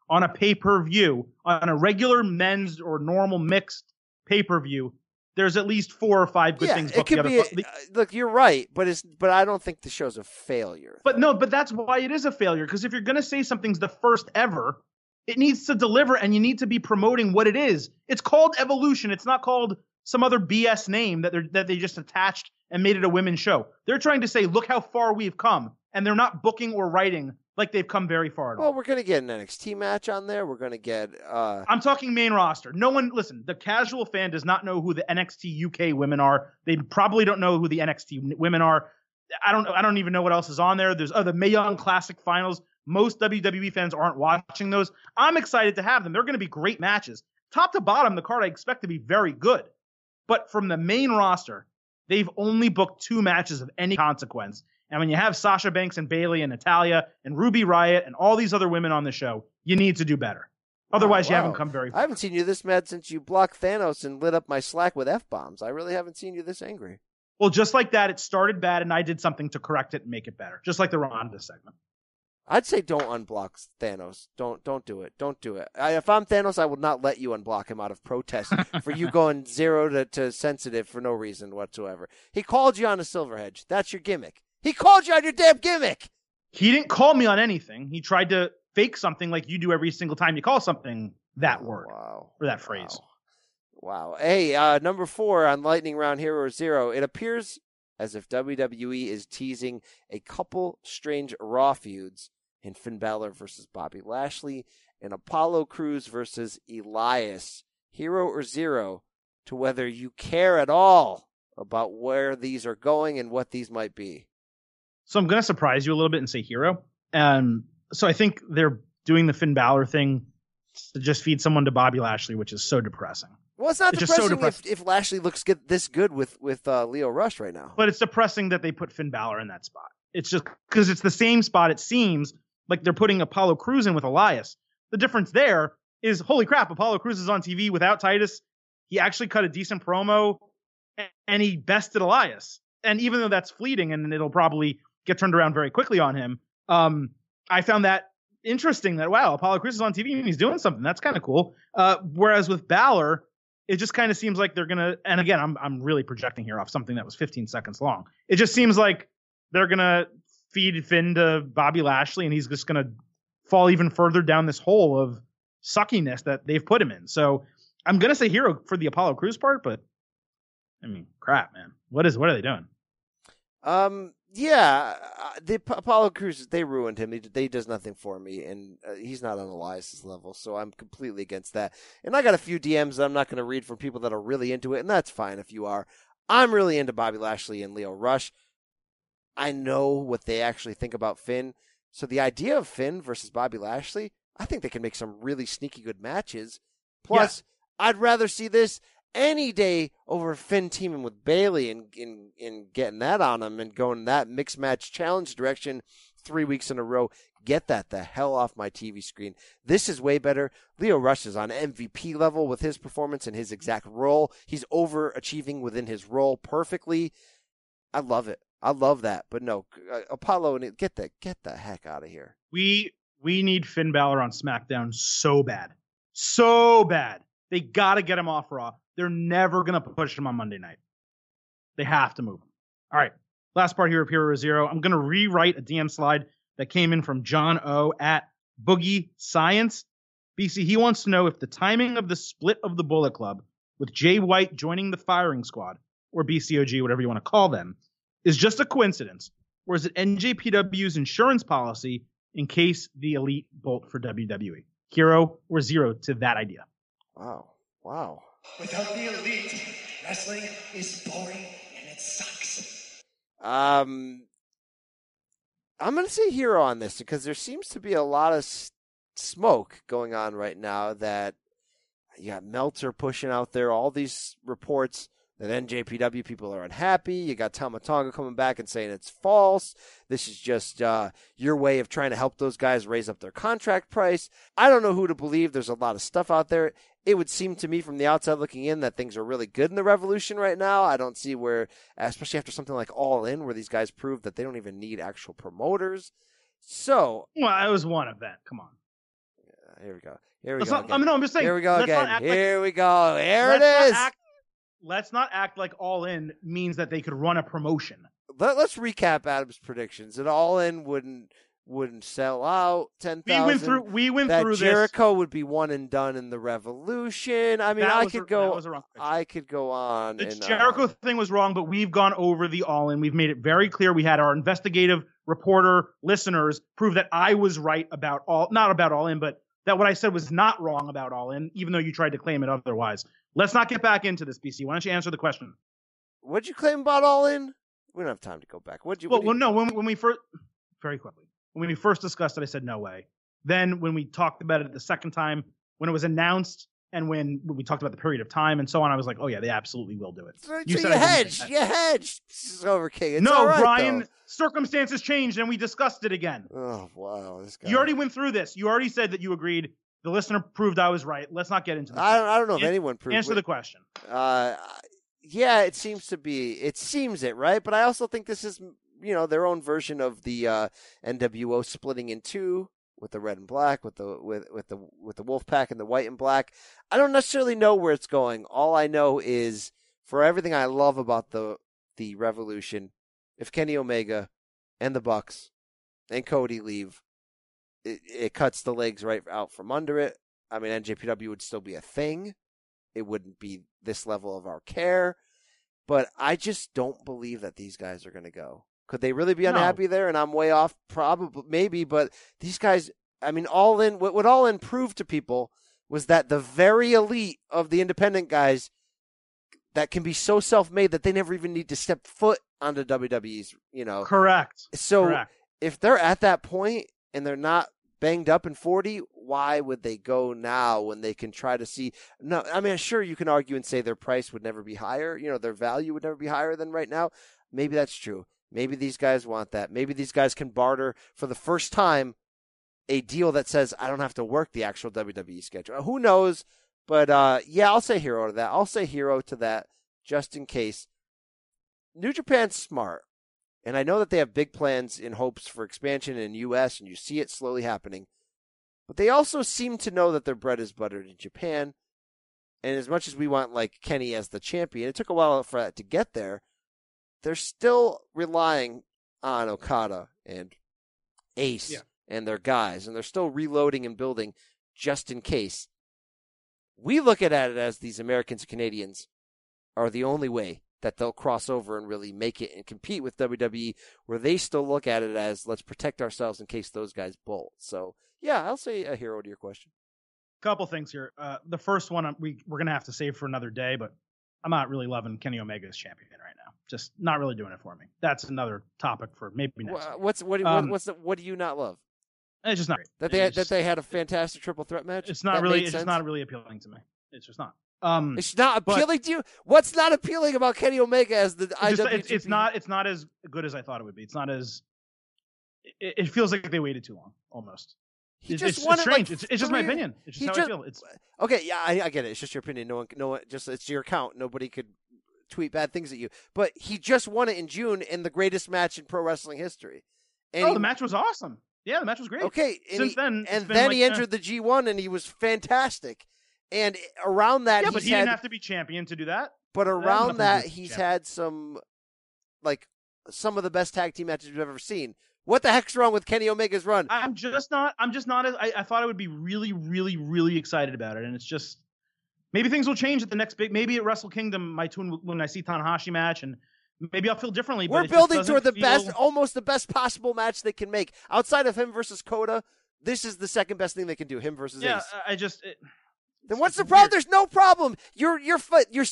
On a pay per view, on a regular men's or normal mixed pay per view, there's at least four or five good yeah, things it could be. a- uh, look, you're right, but it's but I don't think the show's a failure. But no, but that's why it is a failure. Because if you're going to say something's the first ever, it needs to deliver and you need to be promoting what it is. It's called evolution. It's not called some other BS name that they that they just attached and made it a women's show. They're trying to say, look how far we've come, and they're not booking or writing like they've come very far. At all. well, we're gonna get an NXT match on there. We're gonna get. uh I'm talking main roster. No one, listen, the casual fan does not know who the NXT UK women are. They probably don't know who the NXT women are. I don't I don't even know what else is on there. There's oh, the Mae Young Classic finals. Most WWE fans aren't watching those. I'm excited to have them. They're going to be great matches. Top to bottom, the card I expect to be very good. But from the main roster, they've only booked two matches of any consequence. And when you have Sasha Banks and Bayley and Natalya and Ruby Riott and all these other women on the show, you need to do better. Oh, Otherwise, you wow. haven't come very far. I haven't seen you this mad since you blocked Thanos and lit up my Slack with f bombs. I really haven't seen you this angry. Well, just like that, it started bad, and I did something to correct it and make it better. Just like the Ronda segment. I'd say don't unblock Thanos. Don't don't do it. Don't do it. I, if I'm Thanos, I will not let you unblock him out of protest [laughs] for you going zero to, to sensitive for no reason whatsoever. He called you on a silver hedge. That's your gimmick. He called you on your damn gimmick. He didn't call me on anything. He tried to fake something like you do every single time you call something that word Wow. or that phrase. Wow. Wow. Hey, uh, number four on Lightning Round Hero Zero. It appears as if WWE is teasing a couple strange Raw feuds in Finn Balor versus Bobby Lashley and Apollo Crews versus Elias. Hero or zero to whether you care at all about where these are going and what these might be. So I'm going to surprise you a little bit and say hero. Um, so I think they're doing the Finn Balor thing to just feed someone to Bobby Lashley, which is so depressing. Well, it's not It's just so depressing if, if Lashley looks good, this good with with uh, Lio Rush right now. But it's depressing that they put Finn Balor in that spot. It's just because it's the same spot. It seems like they're putting Apollo Crews in with Elias. The difference there is, holy crap, Apollo Crews is on TV without Titus. He actually cut a decent promo, and he bested Elias. And even though that's fleeting and it'll probably get turned around very quickly on him, um, I found that interesting. That wow, Apollo Crews is on TV and he's doing something. That's kind of cool. Uh, whereas with Balor, it just kind of seems like they're gonna and again I'm I'm really projecting here off something that was 15 seconds long. It just seems like they're gonna feed Finn to Bobby Lashley and he's just gonna fall even further down this hole of suckiness that they've put him in. So I'm gonna say hero for the Apollo Crews part, but I mean crap, man. What is what are they doing? Um, yeah, uh, the Apollo Crews they ruined him. He, they does nothing for me, and uh, he's not on Elias's level, so I'm completely against that. And I got a few DMs that I'm not going to read from people that are really into it, and that's fine if you are. I'm really into Bobby Lashley and Lio Rush. I know what they actually think about Finn. So the idea of Finn versus Bobby Lashley, I think they can make some really sneaky good matches. Plus, I'd rather see this any day over Finn teaming with Bayley and, and, and getting that on him and going that mixed match challenge direction three weeks in a row. Get that the hell off my TV screen. This is way better. Lio Rush is on MVP level with his performance and his exact role. He's overachieving within his role perfectly. I love it. I love that. But no, uh, Apollo, get the get the heck out of here. We we need Finn Balor on SmackDown so bad, so bad. They got to get him off Raw. They're never gonna push him on Monday night. They have to move him. All right. Last part here of Hero Zero. I'm gonna rewrite a DM slide that came in from John O at Boogie Science. BC, he wants to know if the timing of the split of the Bullet Club with Jay White joining the firing squad, or BCOG, whatever you want to call them, is just a coincidence, or is it NJPW's insurance policy in case the elite bolt for WWE? Hero or zero to that idea? Wow. Wow. Without the elite, wrestling is boring and it sucks. Um, I'm going to say hero on this because there seems to be a lot of s- smoke going on right now that you got Meltzer pushing out there all these reports that NJPW people are unhappy. You got Tama Tonga coming back and saying it's false. This is just uh, your way of trying to help those guys raise up their contract price. I don't know who to believe. There's a lot of stuff out there. It would seem to me from the outside looking in that things are really good in the Revolution right now. I don't see where, especially after something like All In, where these guys prove that they don't even need actual promoters. So, Well, it was one event. Come on. uh, here we go. Here we Let's go. not, I mean, no, I'm just saying. Here we go again. act like- Here we go. There let's not act- let's not act like All In means that they could run a promotion. Let, us recap Adam's predictions. That all in wouldn't wouldn't sell out ten We went through. We went That through this. Jericho would be one and done in the Revolution. I mean, That I a- could go. a wrong. I could go on. The and, uh, Jericho thing was wrong, but we've gone over the all in. We've made it very clear. We had our investigative reporter listeners prove that I was right about all, not about all in, but that what I said was not wrong about all in, even though you tried to claim it otherwise. Let's not get back into this, BC. Why don't you answer the question? What'd you claim about all in? We don't have time to go back. What'd you? Well, what'd well, no. When, when we first, very quickly, when we first discussed it, I said no way. Then when we talked about it the second time, when it was announced, and when, when we talked about the period of time and so on, I was like, oh yeah, they absolutely will do it. So, you so said you I didn't say hedged. You hedged. Silver King. It's no, right, Brian, though. circumstances changed and we discussed it again. Oh wow, this guy. You already went through this. You already said that you agreed. The listener proved I was right. Let's not get into that. I don't. I don't know if An- anyone proved. Answer the question. Uh, yeah, it seems to be. It seems it right, but I also think this is you know their own version of the uh, NWO splitting in two with the red and black, with the with with the with the wolf pack and the white and black. I don't necessarily know where it's going. All I know is for everything I love about the the Revolution, if Kenny Omega and the Bucks and Cody leave, it, it cuts the legs right out from under it. I mean, NJPW would still be a thing. It wouldn't be this level of our care. But I just don't believe that these guys are going to go. Could they really be No. unhappy there? And I'm way off, probably, maybe. But these guys, I mean, all in, what, what all in proved to people was that the very elite of the independent guys that can be so self-made that they never even need to step foot onto WWE's, you know. Correct. So Correct. if they're at that point and they're not banged up in 40, why would they go now when they can try to see? No, I mean, sure, you can argue and say their price would never be higher. You know, their value would never be higher than right now. Maybe that's true. Maybe these guys want that. Maybe these guys can barter for the first time a deal that says I don't have to work the actual WWE schedule. Who knows? But uh, yeah, I'll say hero to that. I'll say hero to that just in case. New Japan's smart. And I know that they have big plans in hopes for expansion in US and you see it slowly happening. But they also seem to know that their bread is buttered in Japan. And as much as we want like Kenny as the champion, it took a while for that to get there. They're still relying on Okada and Ace Yeah. and their guys, and they're still reloading and building just in case. We look at it as these Americans and Canadians are the only way that they'll cross over and really make it and compete with WWE, where they still look at it as let's protect ourselves in case those guys bolt. So, yeah, I'll say a hero to your question. Couple things here. Uh, the first one uh, we we're gonna have to save for another day, but I'm not really loving Kenny Omega as champion right now. just not really doing it for me. That's another topic for maybe next. What's what? do- Um, what's the, what do you not love? It's just not. great. That they had, It's that they had a fantastic triple threat match. It's not That really. It's just not really appealing to me. It's just not. Um, It's not but- appealing to you. What's not appealing about Kenny Omega as the it's, just- it's, it's not. It's not as good as I thought it would be. It's not as. It, it feels like they waited too long, almost. He It- just it's, it's it, like, strange. it's, it's just my opinion. It's just how just- I feel. It's Okay, yeah, I, I get it. It's just your opinion. No one, no one, just it's your account. Nobody could tweet bad things at you. But he just won it in June in the greatest match in pro wrestling history. And oh, he- the match was awesome. Yeah, the match was great. Okay, and Since he- then, and then like, he entered the G1 and he was fantastic. And around that, Yeah, he's but he had, didn't have to be champion to do that. but around that, he's had some, like, some of the best tag team matches we've ever seen. What the heck's wrong with Kenny Omega's run? I'm just not. I'm just not. As, I, I thought I would be really, really, really excited about it, and it's just maybe things will change at the next big. Maybe at Wrestle Kingdom, my tune when I see Tanahashi match, and maybe I'll feel differently. We're building toward the feel- best, almost the best possible match they can make. Outside of him versus Cody, this is the second best thing they can do. Him versus Yeah, Ace. I- I just. It, Then what's the problem? There's no problem. You're you're you're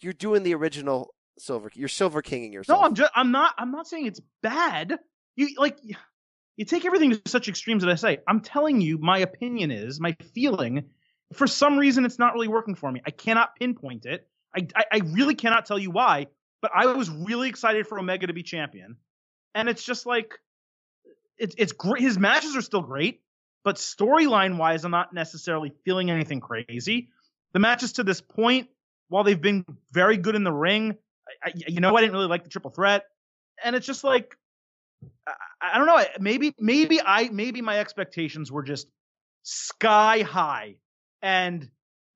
you're doing the original Silver. You're Silver Kinging yourself. No, I'm just. I'm not. I'm not saying it's bad. You like. You take everything to such extremes that I say. I'm telling you, my opinion is, my feeling. For some reason, it's not really working for me. I cannot pinpoint it. I, I, I really cannot tell you why. But I was really excited for Omega to be champion, and it's just like, it's it's great. His matches are still great, but storyline wise, I'm not necessarily feeling anything crazy. The matches to this point, while they've been very good in the ring, I, I, you know, I didn't really like the triple threat, and it's just like, I, I don't know. Maybe, maybe I, maybe my expectations were just sky high, and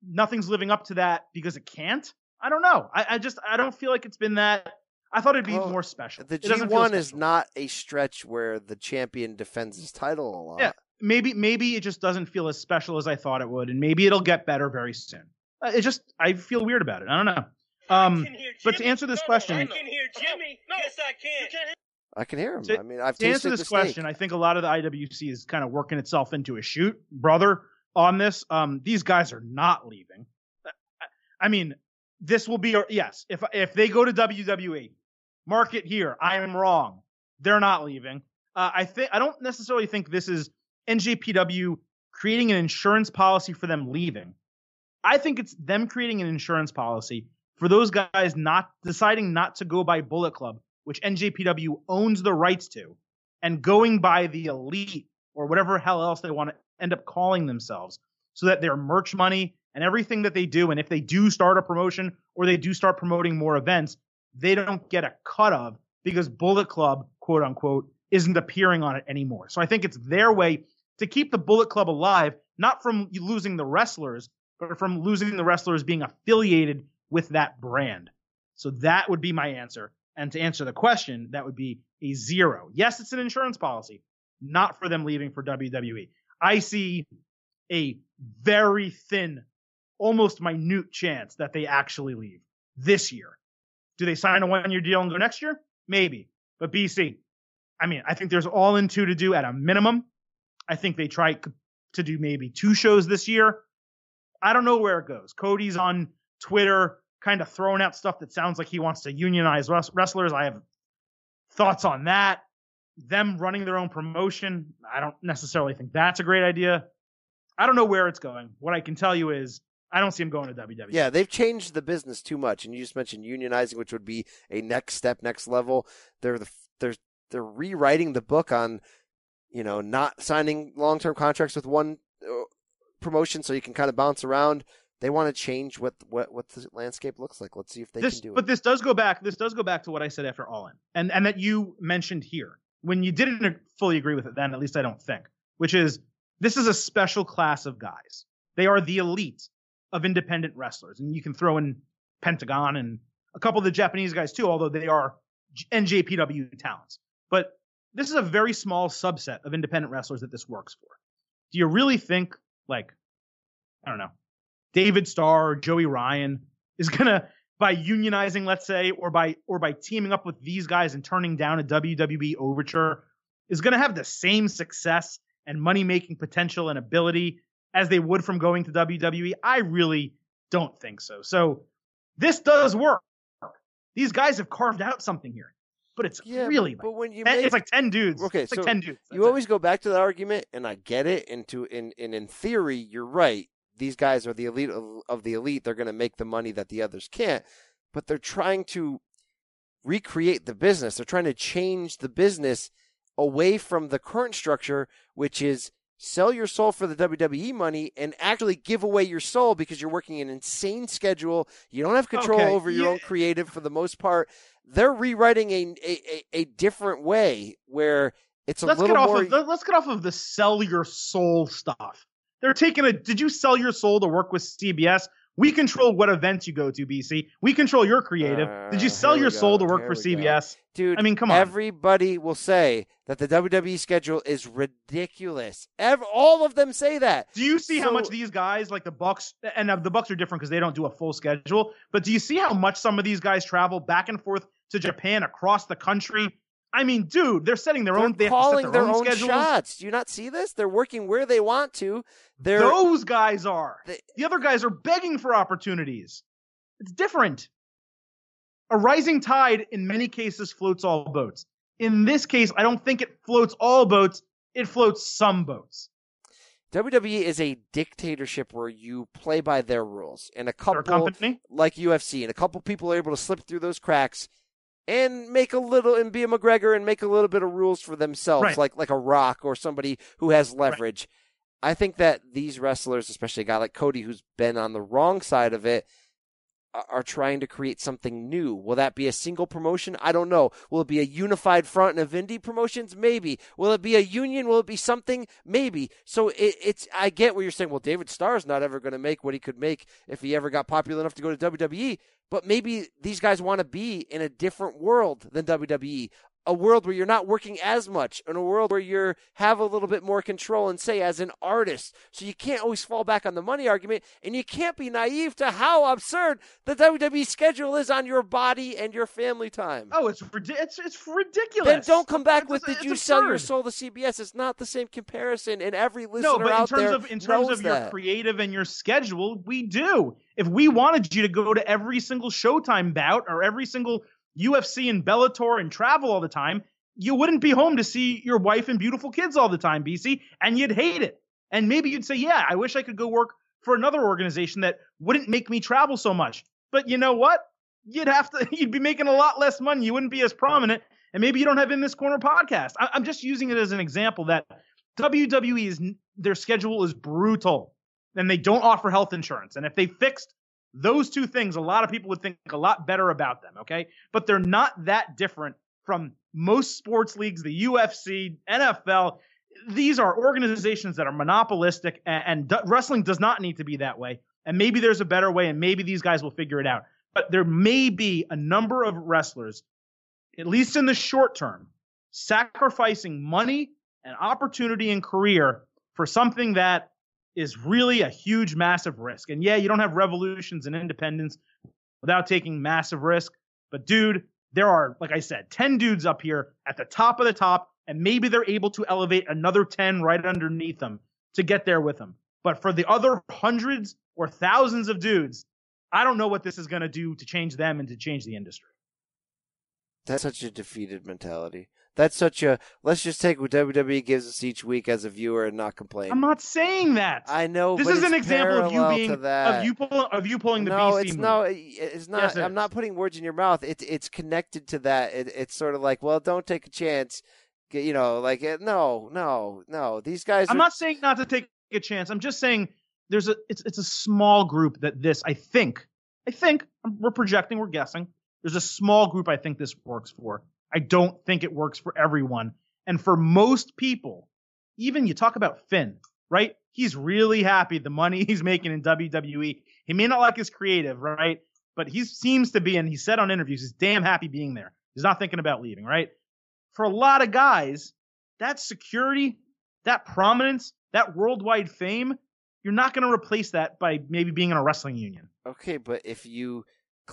nothing's living up to that because it can't. I don't know. I, I just, I don't feel like it's been that. I thought it'd be Well, more special. the It G1 feel is not a stretch where the champion defends his title a lot. Yeah. Maybe, maybe it just doesn't feel as special as I thought it would, and maybe it'll get better very soon. Uh, It just, I feel weird about it. I don't know. Um, I can hear but to answer this No, no, question- I can hear Jimmy. Yes, I can. I can hear him. To- I mean, I've to answer this the question, I think a lot of the IWC is kind of working itself into a shoot, brother. On this, um, these guys are not leaving. I mean, this will be a, yes. If if they go to WWE, mark it here. I am wrong. They're not leaving. Uh, I think I don't necessarily think this is NJPW creating an insurance policy for them leaving. I think it's them creating an insurance policy for those guys not deciding not to go by Bullet Club, which NJPW owns the rights to, and going by the elite or whatever hell else they want to end up calling themselves, so that their merch money and everything that they do, and if they do start a promotion or they do start promoting more events, they don't get a cut of because Bullet Club, quote unquote, isn't appearing on it anymore. So I think it's their way to keep the Bullet Club alive, not from losing the wrestlers, but from losing the wrestlers being affiliated with that brand. So that would be my answer. And to answer the question, that would be a zero. Yes, it's an insurance policy, not for them leaving for WWE. I see a very thin, almost minute chance that they actually leave this year. Do they sign a one year deal and go next year? Maybe. But BC, I mean, I think there's all in two to do at a minimum. I think they try to do maybe two shows this year. I don't know where it goes. Cody's on Twitter kind of throwing out stuff that sounds like he wants to unionize wrestlers. I have thoughts on that. Them running their own promotion, I don't necessarily think that's a great idea. I don't know where it's going. What I can tell you is I don't see him going to. WWE. Yeah, they've changed the business too much, and you just mentioned unionizing, which would be a next step, next level. They're the, they're they're rewriting the book on, you know, not signing long term contracts with one uh, promotion, so you can kind of bounce around. They want to change what what what the landscape looks like. Let's see if they this, can do but it. this does go back. This does go back to what I said after All In, and and that you mentioned here when you didn't fully agree with it. Then at least I don't think, which is this is a special class of guys. They are the elite of independent wrestlers, and you can throw in Pentagon and a couple of the Japanese guys too, although they are NJPW talents. But this is a very small subset of independent wrestlers that this works for. Do you really think like I don't know, David Starr or Joey Ryan is [laughs] gonna by unionizing, let's say, or by or by teaming up with these guys and turning down a WWE overture, is gonna have the same success and money making potential and ability as they would from going to WWE? I really don't think so. So this does work. These guys have carved out something here, but it's Yeah, really but like, when you ten- make it's like ten dudes. Okay, it's like so ten dudes. you That's it. always go back to that argument, and I get it. And to in in in theory, you're right. These guys are the elite of, of the elite. They're going to make the money that the others can't. But they're trying to recreate the business. They're trying to change the business away from the current structure, which is sell your soul for the WWE money and actually give away your soul because you're working an insane schedule. You don't have control Okay, over your yeah. own creative for the most part. They're rewriting a a, a, different way where it's a let's little get off more. of let's get off of the sell your soul stuff. They're taking a. Did you sell your soul to work with CBS? We control what events you go to, BC. We control your creative. Did you Uh, sell your soul go, to work here for we go. CBS? Dude, I mean, come on. Everybody will say that the WWE schedule is ridiculous. All of them say that. Do you see how much these guys, like the Bucks, and uh, the Bucks are different because they don't do a full schedule. But do you see how much some of these guys travel back and forth to Japan across the country? I mean, dude, they're setting their They're own. They calling their their, own schedules. shots. Do you not see this? They're working where they want to. They're Those guys are. They- the other guys are begging for opportunities. It's different. A rising tide, in many cases, floats all boats. In this case, I don't think it floats all boats. It floats some boats. WWE is a dictatorship where you play by their rules, and a couple company. like UFC, and a couple people are able to slip through those cracks and make a little and be a McGregor and make a little bit of rules for themselves, Right. like like a Rock or somebody who has leverage. I think that these wrestlers, especially a guy like Cody, who's been on the wrong side of it, are- trying to create something new. Will that be a single promotion? I don't know. Will it be a unified front of indie promotions? Maybe. Will it be a union? Will it be something? Maybe. So it, it's. I get what you're saying. Well, David Starr's not ever going to make what he could make if he ever got popular enough to go to WWE. But maybe these guys want to be in a different world than WWE. A world where you're not working as much, in a world where you have a little bit more control and say as an artist. So you can't always fall back on the money argument, and you can't be naive to how absurd the WWE schedule is on your body and your family time. Oh, it's it's it's ridiculous. Then don't come back It's- with it's- did you it's sell your soul to CBS? It's not the same comparison, and every listener No, but in out terms there of in terms of your that. creative and your schedule, we do. If we wanted you to go to every single Showtime bout or every single UFC and Bellator and travel all the time, you wouldn't be home to see your wife and beautiful kids all the time, BC, and you'd hate it. And maybe you'd say, "Yeah, I wish I could go work for another organization that wouldn't make me travel so much." But you know what? You'd have to. [laughs] You'd be making a lot less money. You wouldn't be as prominent, and maybe you don't have in this corner podcast. I, I'm just using it as an example that WWE is their schedule is brutal, and they don't offer health insurance. And if they fixed those two things, a lot of people would think a lot better about them. Okay, but they're not that different from most sports leagues, the UFC, NFL. These are organizations that are monopolistic, and, and d- wrestling does not need to be that way. And maybe there's a better way, and maybe these guys will figure it out. But there may be a number of wrestlers, at least in the short term, sacrificing money and opportunity and career for something that is really a huge, massive risk. And yeah, you don't have revolutions and independence without taking massive risk. But dude, there are, like I said, 10 dudes up here at the top of the top, and maybe they're able to elevate another 10 right underneath them to get there with them. But for the other hundreds or thousands of dudes, I don't know what this is going to do to change them and to change the industry. That's such a defeated mentality. That's such a let's just take what WWE gives us each week as a viewer and not complain. I'm not saying that. I know this is an example of you being of you pull, of you pulling the no, BC it's move. no, it's not. Yes, it I'm is. not putting words in your mouth. It's it's connected to that. It, it's sort of like, well, don't take a chance. You know, like eh, no, no, no. These guys. I'm are, not saying not to take a chance. I'm just saying there's a it's it's a small group that this I think I think we're projecting we're guessing there's a small group I think this works for. I don't think it works for everyone. And for most people, even you talk about Finn, right? He's really happy the money [laughs] he's making in WWE. He may not like his creative, right? But he seems to be, and he said on interviews, he's damn happy being there. He's not thinking about leaving, right? For a lot of guys, that security, that prominence, that worldwide fame, you're not going to replace that by maybe being in a wrestling union. Okay, but if you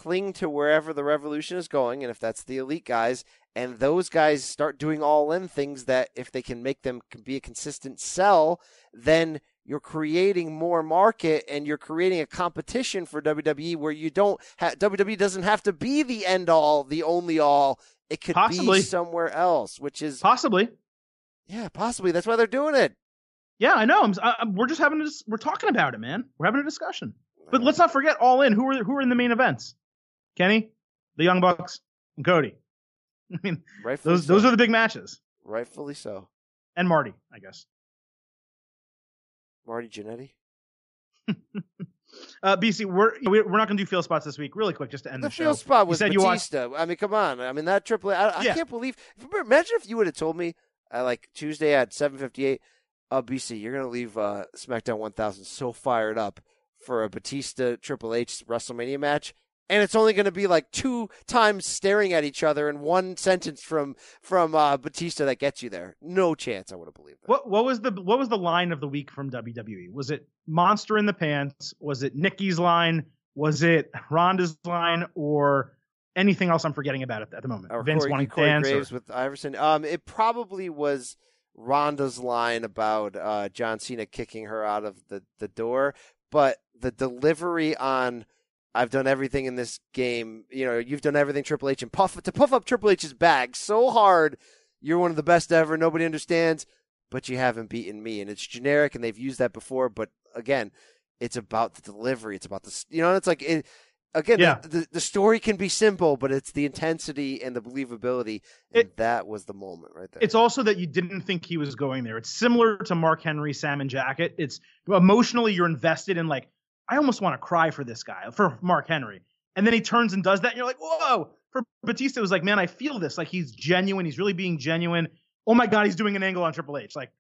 cling to wherever the revolution is going, and if that's the elite guys, and those guys start doing all in things that if they can make them be a consistent sell, then you're creating more market and you're creating a competition for WWE where you don't have WWE doesn't have to be the end all, the only all. It could Possibly. be somewhere else, which is Possibly. yeah, possibly. That's why they're doing it. Yeah, I know. I'm, I'm- we're just having this. We're talking about it, man. We're having a discussion. But let's not forget All In. Who are who are in the main events? Kenny, the Young Bucks, and Cody. [laughs] I mean, rightfully those so. those are the big matches. rightfully so. And Marty, I guess. Marty Jannetty. [laughs] Uh, BC, we're we're not going to do field spots this week. Really quick, just to end The the, show. field spot You was said you watched- Batista. I mean, come on. I mean that triple. I, I Yeah. can't believe. Imagine if you would have told me, uh, like Tuesday at seven fifty eight, uh, BC, you're gonna leave uh, SmackDown 1000 so fired up for a Batista Triple H WrestleMania match, and it's only gonna be like two times staring at each other and one sentence from from uh, Batista that gets you there. No chance. I would have believed that. What what was the what was the line of the week from WWE? Was it Monster in the Pants? Was it Nikki's line? Was it Ronda's line? Or anything else I'm forgetting about it at the moment? Or Vince Corey, wanting Corey to dance. or- with Iverson. Um, it probably was Ronda's line about uh, John Cena kicking her out of the, the door, but the delivery on I've done everything in this game. You know, you've done everything Triple H and puff to puff up Triple H's bag so hard. You're one of the best ever. Nobody understands, but you haven't beaten me, and it's generic, and they've used that before. But again, it's about the delivery. It's about the you know. It's like it again. Yeah. The, the the story can be simple, but it's the intensity and the believability. And It- that was the moment right there. It's also that you didn't think he was going there. It's similar to Mark Henry, Salmon Jacket. It's emotionally you're invested in like, I almost want to cry for this guy, for Mark Henry. And then he turns and does that, and you're like, whoa. For Batista, it was like, man, I feel this. Like he's genuine. He's really being genuine. Oh my God, he's doing an angle on Triple H. Like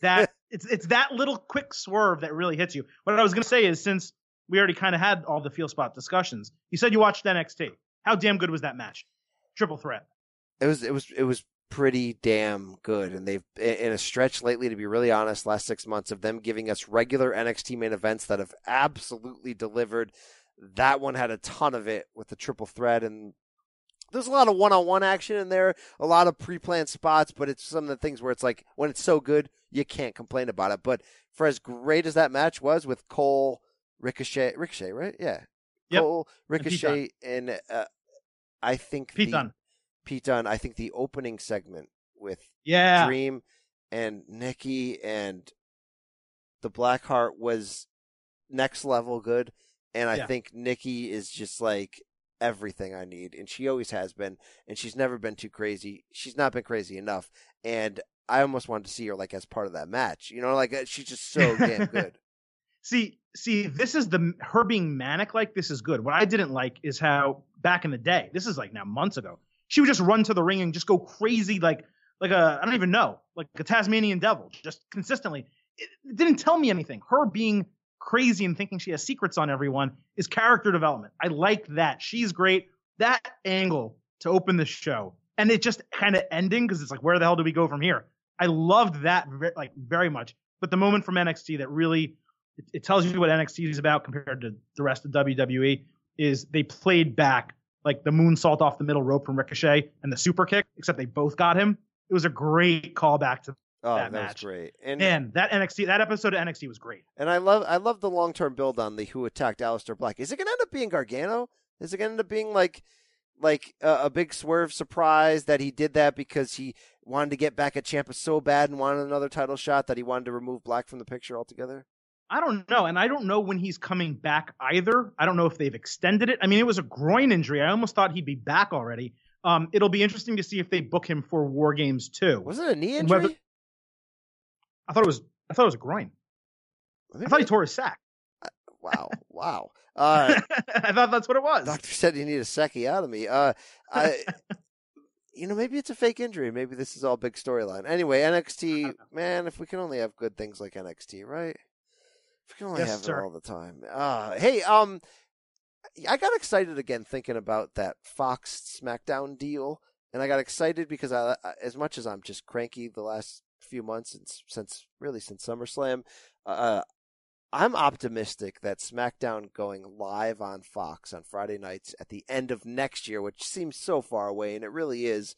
that. [laughs] it's it's that little quick swerve that really hits you. What I was gonna say is since we already kind of had all the field spot discussions, you said you watched NXT. How damn good was that match? Triple threat. it was it was it was pretty damn good. And they've in a stretch lately to be really honest last 6 months of them giving us regular NXT main events that have absolutely delivered. That one had a ton of it with the triple threat and there's a lot of one-on-one action in there a lot of pre-planned spots but it's some of the things where it's like when it's so good you can't complain about it. But for as great as that match was with Cole Ricochet Ricochet right? Yeah. Yep. Cole And Ricochet and, uh, I think Pete the, Dunne. Pete Dunne, I think the opening segment with Yeah. Dream and Nikki and the Blackheart was next level good. And I Yeah. think Nikki is just like everything I need. And she always has been. And she's never been too crazy. She's not been crazy enough. And I almost wanted to see her like as part of that match. You know, like uh, she's just so damn [laughs] good. See, see, this is the her being manic like this is good. What I didn't like is how back in the day, this is like now months ago, she would just run to the ring and just go crazy like like a I don't even know, like a Tasmanian devil, just consistently. It, it didn't tell me anything. Her being crazy and thinking she has secrets on everyone is character development. I like that. She's great. That angle to open the show and it just kind of ending because it's like where the hell do we go from here? I loved that like very much. But the moment from NXT that really it, it tells you what NXT is about compared to the rest of WWE is they played back like the moonsault off the middle rope from Ricochet and the super kick, except they both got him. It was a great callback to Oh, That that, was match. great. And man. That NXT that episode of NXT was great. And I love I love the long term build on the who attacked Aleister Black. Is it gonna end up being Gargano? Is it gonna end up being like like a, a big swerve surprise that he did that because he wanted to get back at Ciampa so bad and wanted another title shot that he wanted to remove Black from the picture altogether? I don't know, and I don't know when he's coming back either. I don't know if they've extended it. I mean, it was a groin injury. I almost thought he'd be back already. Um, it'll be interesting to see if they book him for War Games too. Was it a knee injury? whether- I thought it was. I thought it was a groin. I thought he tore his sack. Wow, wow. Uh, [laughs] I thought that's what it was. doctor said he needed a secchiotomy. Uh, I, you know, maybe it's a fake injury. Maybe this is all big storyline. Anyway, NXT, [laughs] man, if we can only have good things like NXT, right? We can only Yes, have sir. it all the time. Uh, hey, um, I got excited again thinking about that Fox SmackDown deal, and I got excited because I, I- as much as I'm just cranky the last few months since, since really since SummerSlam, uh, I'm optimistic that SmackDown going live on Fox on Friday nights at the end of next year, which seems so far away, and it really is,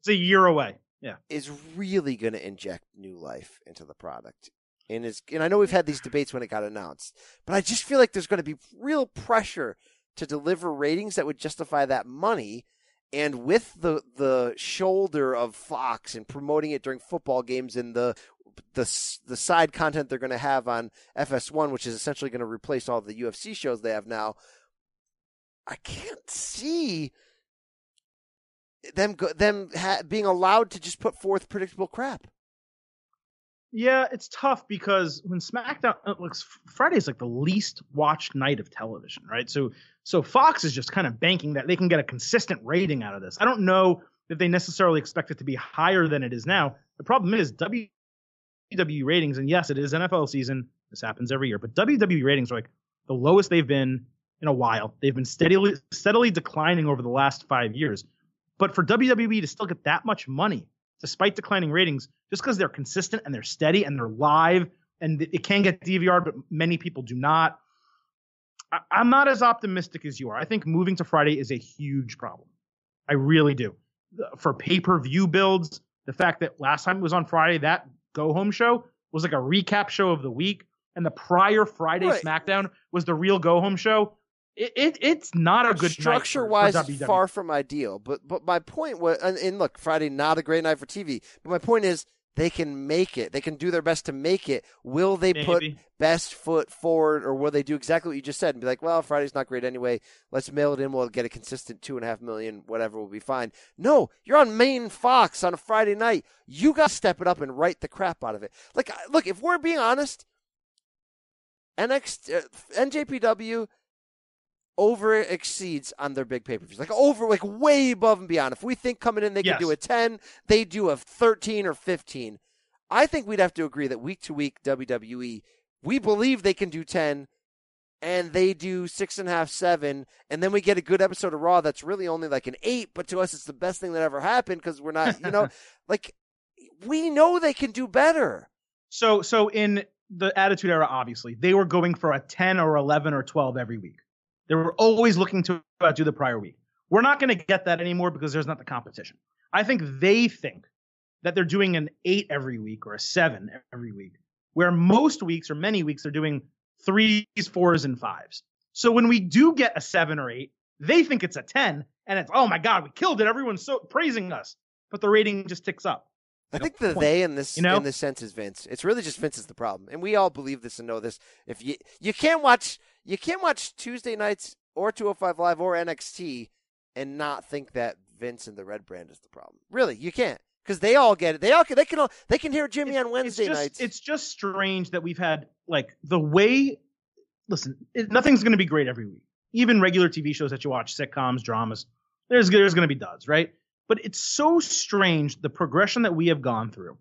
It's a year away. Yeah. is really going to inject new life into the product. And it's, and I know we've had these debates when it got announced, but I just feel like there's going to be real pressure to deliver ratings that would justify that money. And with the the shoulder of Fox and promoting it during football games and the the the side content they're going to have on FS1, which is essentially going to replace all the UFC shows they have now, I can't see them go, them ha- being allowed to just put forth predictable crap. Yeah, it's tough because when SmackDown uh, looks Friday's like the least watched night of television, right? So so Fox is just kind of banking that they can get a consistent rating out of this. I don't know that they necessarily expect it to be higher than it is now. The problem is WWE ratings, and yes, it is NFL season. This happens every year, but WWE ratings are like the lowest they've been in a while. They've been steadily steadily declining over the last five years. But for WWE to still get that much money, despite declining ratings, just because they're consistent and they're steady and they're live and it can get DVR, but many people do not. I, I'm not as optimistic as you are. I think moving to Friday is a huge problem. I really do. For pay per view builds, the fact that last time it was on Friday, that go home show was like a recap show of the week, and the prior Friday Right. SmackDown was the real go home show. It, it it's not a good structure wise far from ideal but but my point was and, and look friday not a great night for tv but my point is they can make it. They can do their best to make it. Will they put best foot forward or will they do exactly what you just said and be like well friday's not great anyway. Let's mail it in. We'll get a consistent two and a half million whatever will be fine. No you're on main fox on a friday night. You got to step it up and write the crap out of it. Like look if we're being honest NXT, uh, NJPW over exceeds on their big pay per views. Like over, like way above and beyond. If we think coming in they Yes. can do a 10, they do a 13 or 15. I think we'd have to agree that week to week WWE, we believe they can do 10 and they do six and a half, seven, and then we get a good episode of Raw that's really only like an eight, but to us it's the best thing that ever happened because we're not, you know, [laughs] like we know they can do better. So so in the Attitude Era, obviously they were going for a ten or eleven or twelve every week. They were always looking to outdo the prior week. We're not going to get that anymore because there's not the competition. I think they think that they're doing an eight every week or a seven every week, where most weeks or many weeks they're doing threes, fours, and fives. So when we do get a seven or eight, they think it's a ten, and it's oh my god, we killed it. Everyone's so praising us, but the rating just ticks up. I No think the point. they in this You know? in this sense is Vince. It's really just Vince is the problem, and we all believe this and know this. If you you can't watch you can't watch Tuesday nights or 205 Live or NXT and not think that Vince and the Red Brand is the problem. Really, you can't because they all get it. They all can, they can all, they can hear Jimmy on Wednesday it's just, nights. It's just strange that we've had like the way. Listen, it, nothing's going to be great every week. Even regular TV shows that you watch, sitcoms, dramas, there's there's going to be duds, right? But it's so strange the progression that we have gone through,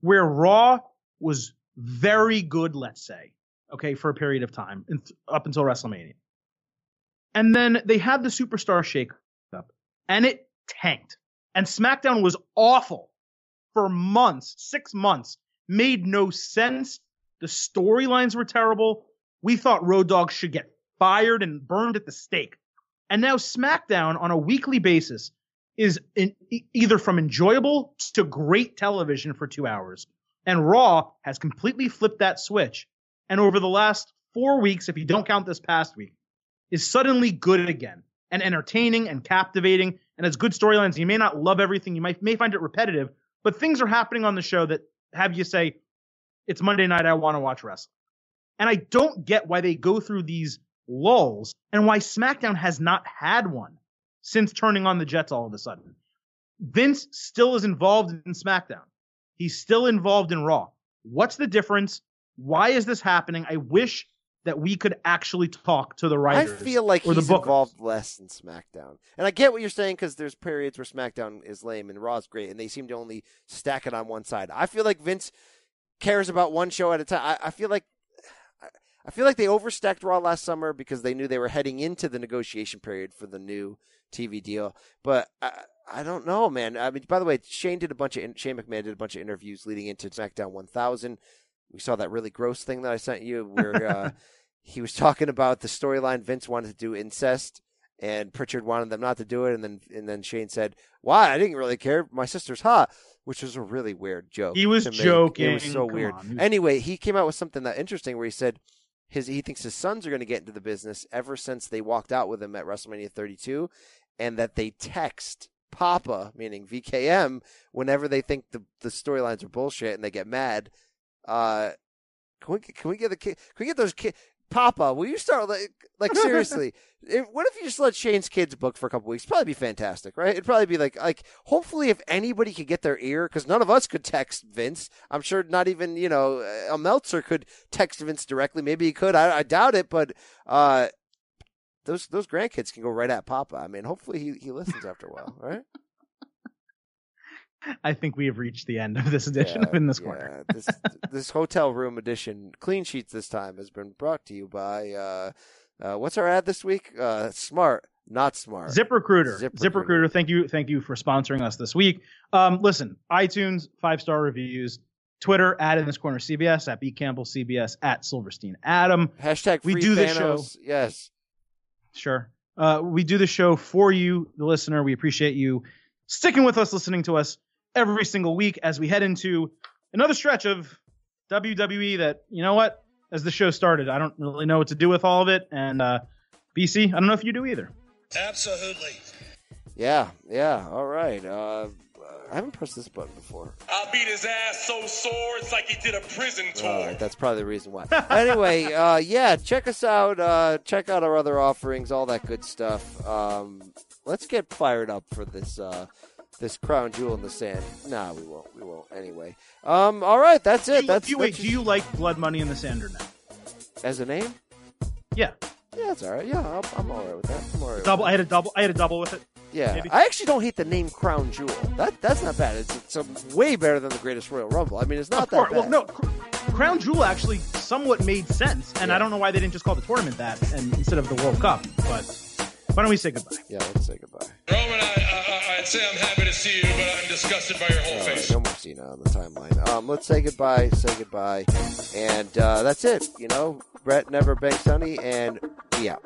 where Raw was very good, let's say, okay, for a period of time up until WrestleMania, and then they had the Superstar shakeup, and it tanked, and SmackDown was awful for months, six months, made no sense. The storylines were terrible. We thought Road Dogg should get fired and burned at the stake. And now SmackDown on a weekly basis is in, either from enjoyable to great television for two hours. And Raw has completely flipped that switch. And over the last four weeks, if you don't count this past week, is suddenly good again and entertaining and captivating and has good storylines. You may not love everything. You might may find it repetitive, but things are happening on the show that have you say, it's Monday night. I want to watch wrestling. And I don't get why they go through these lulls and why SmackDown has not had one since turning on the Jets all of a sudden. Vince still is involved in SmackDown. He's still involved in Raw. What's the difference? Why is this happening? I wish that we could actually talk to the I writers. feel like or the he's bookers. involved less in SmackDown, and I get what you're saying because there's periods where SmackDown is lame and Raw's great, and they seem to only stack it on one side. I feel like Vince cares about one show at a time. I, I feel like I- I feel like they overstacked Raw last summer because they knew they were heading into the negotiation period for the new TV deal. But I, I don't know, man. I mean, by the way, Shane did a bunch of Shane McMahon did a bunch of interviews leading into SmackDown 1000. we saw that really gross thing that I sent you where [laughs] uh, he was talking about the storyline. Vince wanted to do incest, and Prichard wanted them not to do it, and then and then Shane said, "Why? I didn't really care. My sister's hot." Which was a really weird joke. He was joking. It was so Come weird. on. Anyway, he came out with something that interesting where he said his he thinks his sons are going to get into the business ever since they walked out with him at WrestleMania 32, and that they text Papa, meaning VKM, whenever they think the the storylines are bullshit and they get mad. Uh, can we can we get the? Can we get those kids? Papa, will you start like like seriously? [laughs] if, what if you just let Shane's kids book for a couple weeks? Probably be fantastic, right? It'd probably be like like hopefully if anybody could get their ear because none of us could text Vince. I'm sure not even you know a Meltzer could text Vince directly. Maybe he could. I, I doubt it, but uh, those those grandkids can go right at Papa. I mean, hopefully he he listens after a while, [laughs] right? I think we have reached the end of this edition of In This Corner. yeah. This [laughs] this hotel room edition, clean sheets this time, has been brought to you by uh, uh, what's our ad this week? Uh, smart, not smart. ZipRecruiter. ZipRecruiter. ZipRecruiter. Thank you. Thank you for sponsoring us this week. Um, listen, iTunes, five star reviews, Twitter at in this corner CBS, at B Campbell CBS, at Silverstein Adam. Hashtag We do this show. Yes. Sure. Uh, we do the show for you, the listener. We appreciate you sticking with us, listening to us every single week as we head into another stretch of WWE that, you know what, as the show started, I don't really know what to do with all of it. And uh, BC, I don't know if you do either. Absolutely. Yeah. Yeah. All right. Uh, I haven't pressed this button before. I'll beat his ass so sore it's like he did a prison tour. All right, that's probably the reason why. [laughs] anyway, uh, yeah, check us out. Uh, check out our other offerings, all that good stuff. Um, let's get fired up for this uh, this crown jewel in the sand. Nah, we won't. We won't. Anyway. Um, all right, that's Do it. you, That's, do you- wait, that's do you like Blood Money in the Sand or no? as a name? Yeah. Yeah, that's all right. Yeah, I'm, I'm all right with that. I'm all right. Double. that. I had a double. I had a double with it. Yeah, maybe. I actually don't hate the name Crown Jewel. That that's not bad. It's, it's a, way better than the Greatest Royal Rumble. I mean, it's not Of that course. bad. Well, no. Cr- Crown Jewel actually somewhat made sense, and Yeah. I don't know why they didn't just call the tournament that and instead of the World Cup. But why don't we say goodbye? Yeah, let's say goodbye. Roman, I, I, I'd say I'm happy to see you, but I'm disgusted by your whole All right, face. no more Cena on the timeline. Um, let's say goodbye. Say goodbye, and uh, that's it. You know, Bret never banged Sunny, and we out.